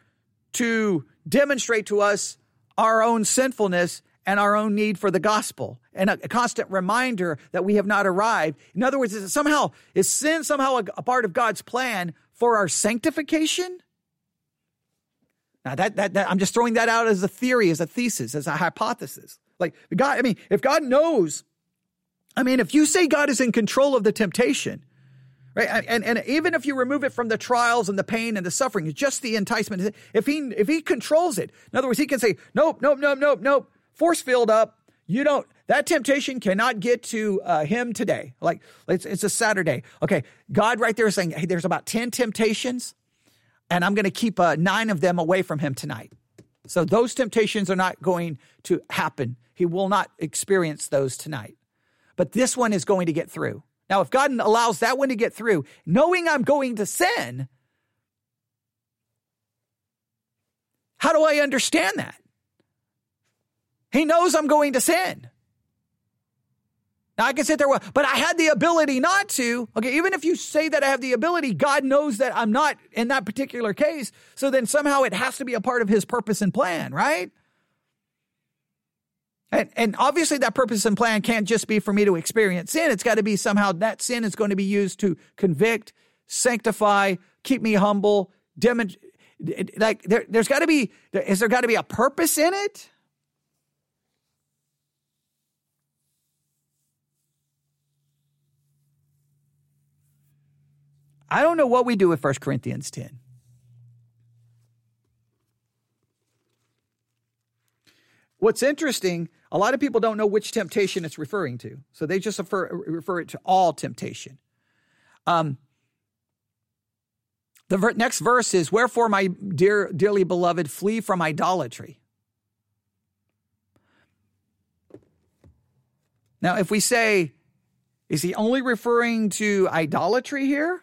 to demonstrate to us our own sinfulness and our own need for the gospel and a, constant reminder that we have not arrived. In other words, is somehow is sin somehow a, a, part of God's plan for our sanctification? Now that, that that I'm just throwing that out as a theory, as a thesis, as a hypothesis. Like God, I mean, if God knows, I mean, if you say God is in control of the temptation, right, and and even if you remove it from the trials and the pain and the suffering, just the enticement, if he if he controls it, in other words, he can say, nope, nope, nope, nope, nope force filled up. You don't, that temptation cannot get to uh, him today. Like it's, it's a Saturday. Okay. God right there is saying, hey, there's about 10 temptations and I'm going to keep uh, nine of them away from him tonight. So those temptations are not going to happen. He will not experience those tonight. But this one is going to get through. Now, if God allows that one to get through, knowing I'm going to sin, how do I understand that? He knows I'm going to sin. Now I can sit there, but I had the ability not to. Okay, even if you say that I have the ability, God knows that I'm not in that particular case. So then somehow it has to be a part of his purpose and plan, right? And, and obviously that purpose and plan can't just be for me to experience sin. It's got to be somehow that sin is going to be used to convict, sanctify, keep me humble, demonstrate. Like there, there's got to be, is there got to be a purpose in it? I don't know what we do with 1 Corinthians 10. What's interesting, a lot of people don't know which temptation it's referring to. So they just refer, refer it to all temptation. Um, the ver- next verse is, Wherefore, my dear, dearly beloved, flee from idolatry. Now, if we say, is he only referring to idolatry here?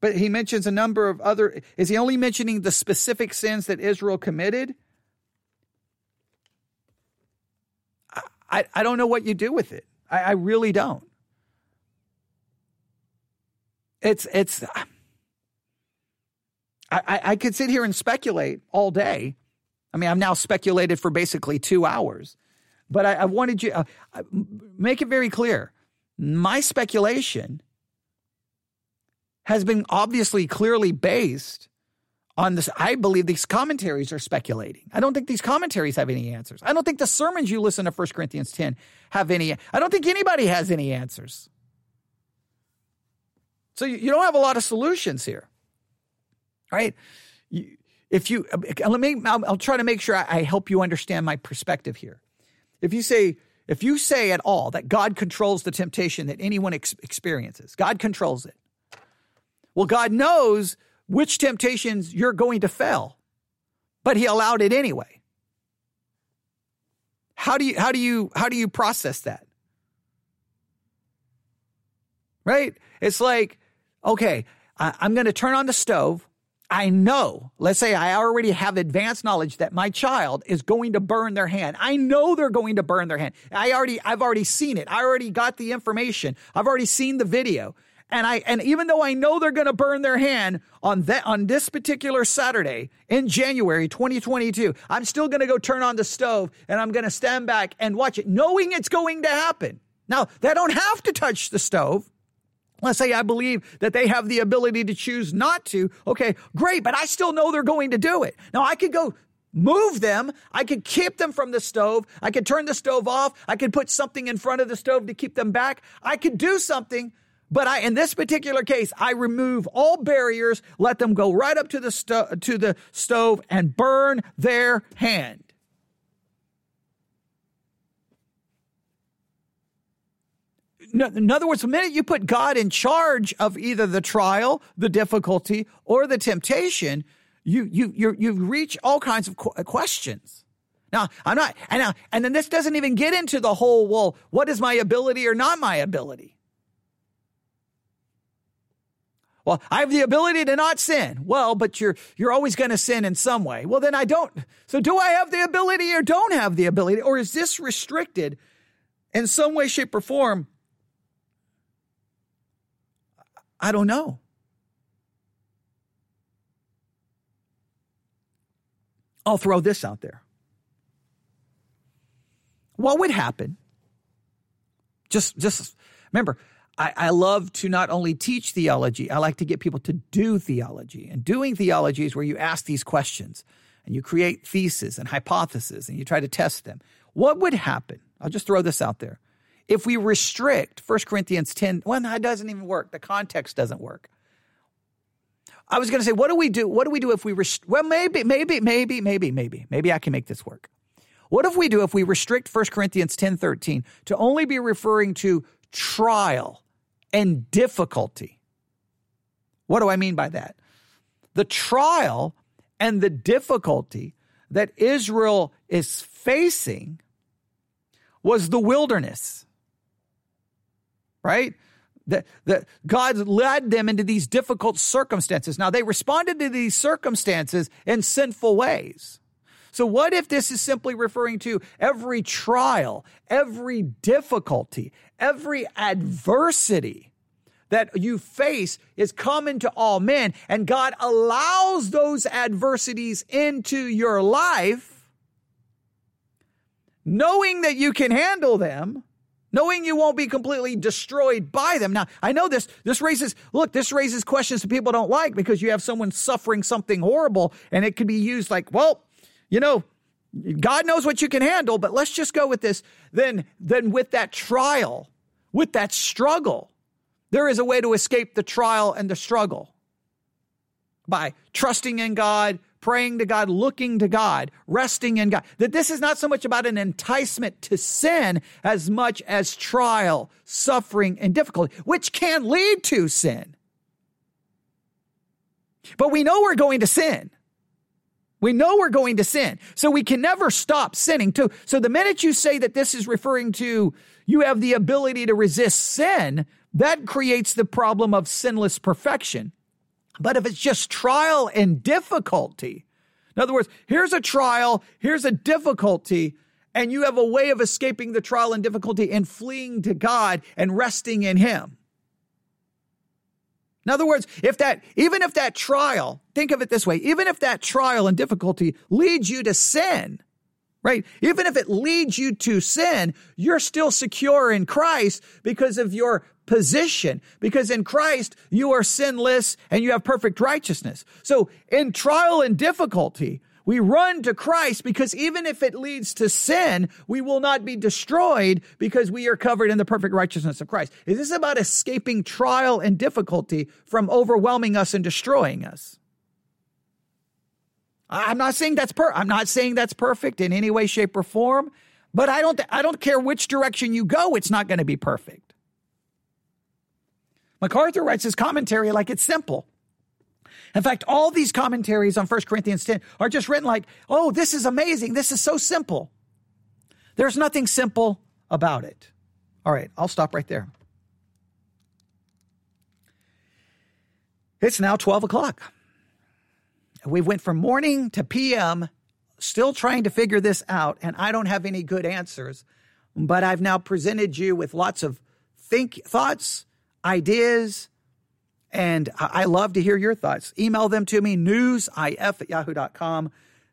But he mentions a number of other. Is he only mentioning the specific sins that Israel committed? I, I, don't know what you do with it. I, I really don't. It's it's. I, I could sit here and speculate all day. I mean, I've now speculated for basically two hours, but I, I wanted you uh, make it very clear. My speculation has been obviously clearly based on this. I believe these commentaries are speculating. I don't think these commentaries have any answers. I don't think the sermons you listen to 1 Corinthians 10 have any. I don't think anybody has any answers. So you don't have a lot of solutions here, right? If you uh, let me, I'll, try to make sure I help you understand my perspective here. If you say, if you say at all that God controls the temptation that anyone ex- experiences, God controls it. Well, God knows which temptations you're going to fail, but he allowed it anyway. How do you how do you how do you process that? Right? It's like, okay, I, I'm going to turn on the stove. I know, let's say I already have advanced knowledge that my child is going to burn their hand. I know they're going to burn their hand. I already, I've already seen it. I already got the information. I've already seen the video. And I and even though I know they're going to burn their hand on that on this particular Saturday in January 2022, I'm still going to go turn on the stove and I'm going to stand back and watch it knowing it's going to happen. Now, they don't have to touch the stove. Let's say I believe that they have the ability to choose not to. Okay, great, but I still know they're going to do it. Now I could go move them. I could keep them from the stove. I could turn the stove off. I could put something in front of the stove to keep them back. I could do something, but I, in this particular case, I remove all barriers, let them go right up to the sto- to the stove and burn their hand. in other words, the minute you put God in charge of either the trial, the difficulty, or the temptation, you you you you reach all kinds of questions. Now, I'm not, and now, and then this doesn't even get into the whole, well, what is my ability or not my ability? Well, I have the ability to not sin. Well, but you're you're always going to sin in some way. Well, then I don't. So do I have the ability or don't have the ability or is this restricted in some way shape or form I don't know. I'll throw this out there. What would happen? Just, just remember, I, I, love to not only teach theology, I like to get people to do theology. And doing theology is where you ask these questions and you create theses and hypotheses and you try to test them. What would happen? I'll just throw this out there. If we restrict 1 Corinthians 10, well, that doesn't even work. The context doesn't work. I was going to say, what do we do? What do we do if we rest- well, maybe, maybe, maybe, maybe, maybe, maybe I can make this work. What if we do if we restrict 1 Corinthians 10 13 to only be referring to trial and difficulty? What do I mean by that? The trial and the difficulty that Israel is facing was the wilderness right? That, that God led them into these difficult circumstances. Now, they responded to these circumstances in sinful ways. So, what if this is simply referring to every trial, every difficulty, every adversity that you face is common to all men, and God allows those adversities into your life, knowing that you can handle them, knowing you won't be completely destroyed by them. Now, I know this, this raises, look, this raises questions that people don't like because you have someone suffering something horrible and it could be used like, well, you know, God knows what you can handle, but let's just go with this. Then, then with that trial, with that struggle, there is a way to escape the trial and the struggle by trusting in God, praying to God, looking to God, resting in God. That this is not so much about an enticement to sin as much as trial, suffering, and difficulty, which can lead to sin. But we know we're going to sin. We know we're going to sin. So we can never stop sinning too. So the minute you say that this is referring to you have the ability to resist sin, that creates the problem of sinless perfection. But if it's just trial and difficulty, in other words, here's a trial, here's a difficulty, and you have a way of escaping the trial and difficulty and fleeing to God and resting in Him. In other words, if that, even if that trial, think of it this way, even if that trial and difficulty leads you to sin, right? Even if it leads you to sin, you're still secure in Christ because of your position because in Christ you are sinless and you have perfect righteousness. So in trial and difficulty, we run to Christ because even if it leads to sin, we will not be destroyed because we are covered in the perfect righteousness of Christ. Is this about escaping trial and difficulty from overwhelming us and destroying us? I'm not saying that's per I'm not saying that's perfect in any way shape or form, but I don't I don't care which direction you go, it's not going to be perfect. MacArthur writes his commentary like it's simple. In fact, all these commentaries on 1 Corinthians 10 are just written like, oh, this is amazing. This is so simple. There's nothing simple about it. All right, I'll stop right there. It's now 12 o'clock. We went from morning to PM, still trying to figure this out, and I don't have any good answers. But I've now presented you with lots of think thoughts, ideas, and I love to hear your thoughts. Email them to me, newsif at yahoo.com,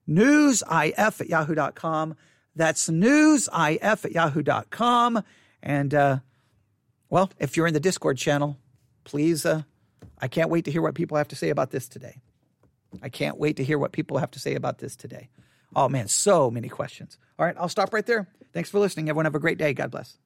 newsif at yahoo.com. That's newsif at yahoo.com. And, uh, well, if you're in the Discord channel, please, uh, I can't wait to hear what people have to say about this today. I can't wait to hear what people have to say about this today. Oh man, so many questions. All right, I'll stop right there. Thanks for listening. Everyone have a great day. God bless.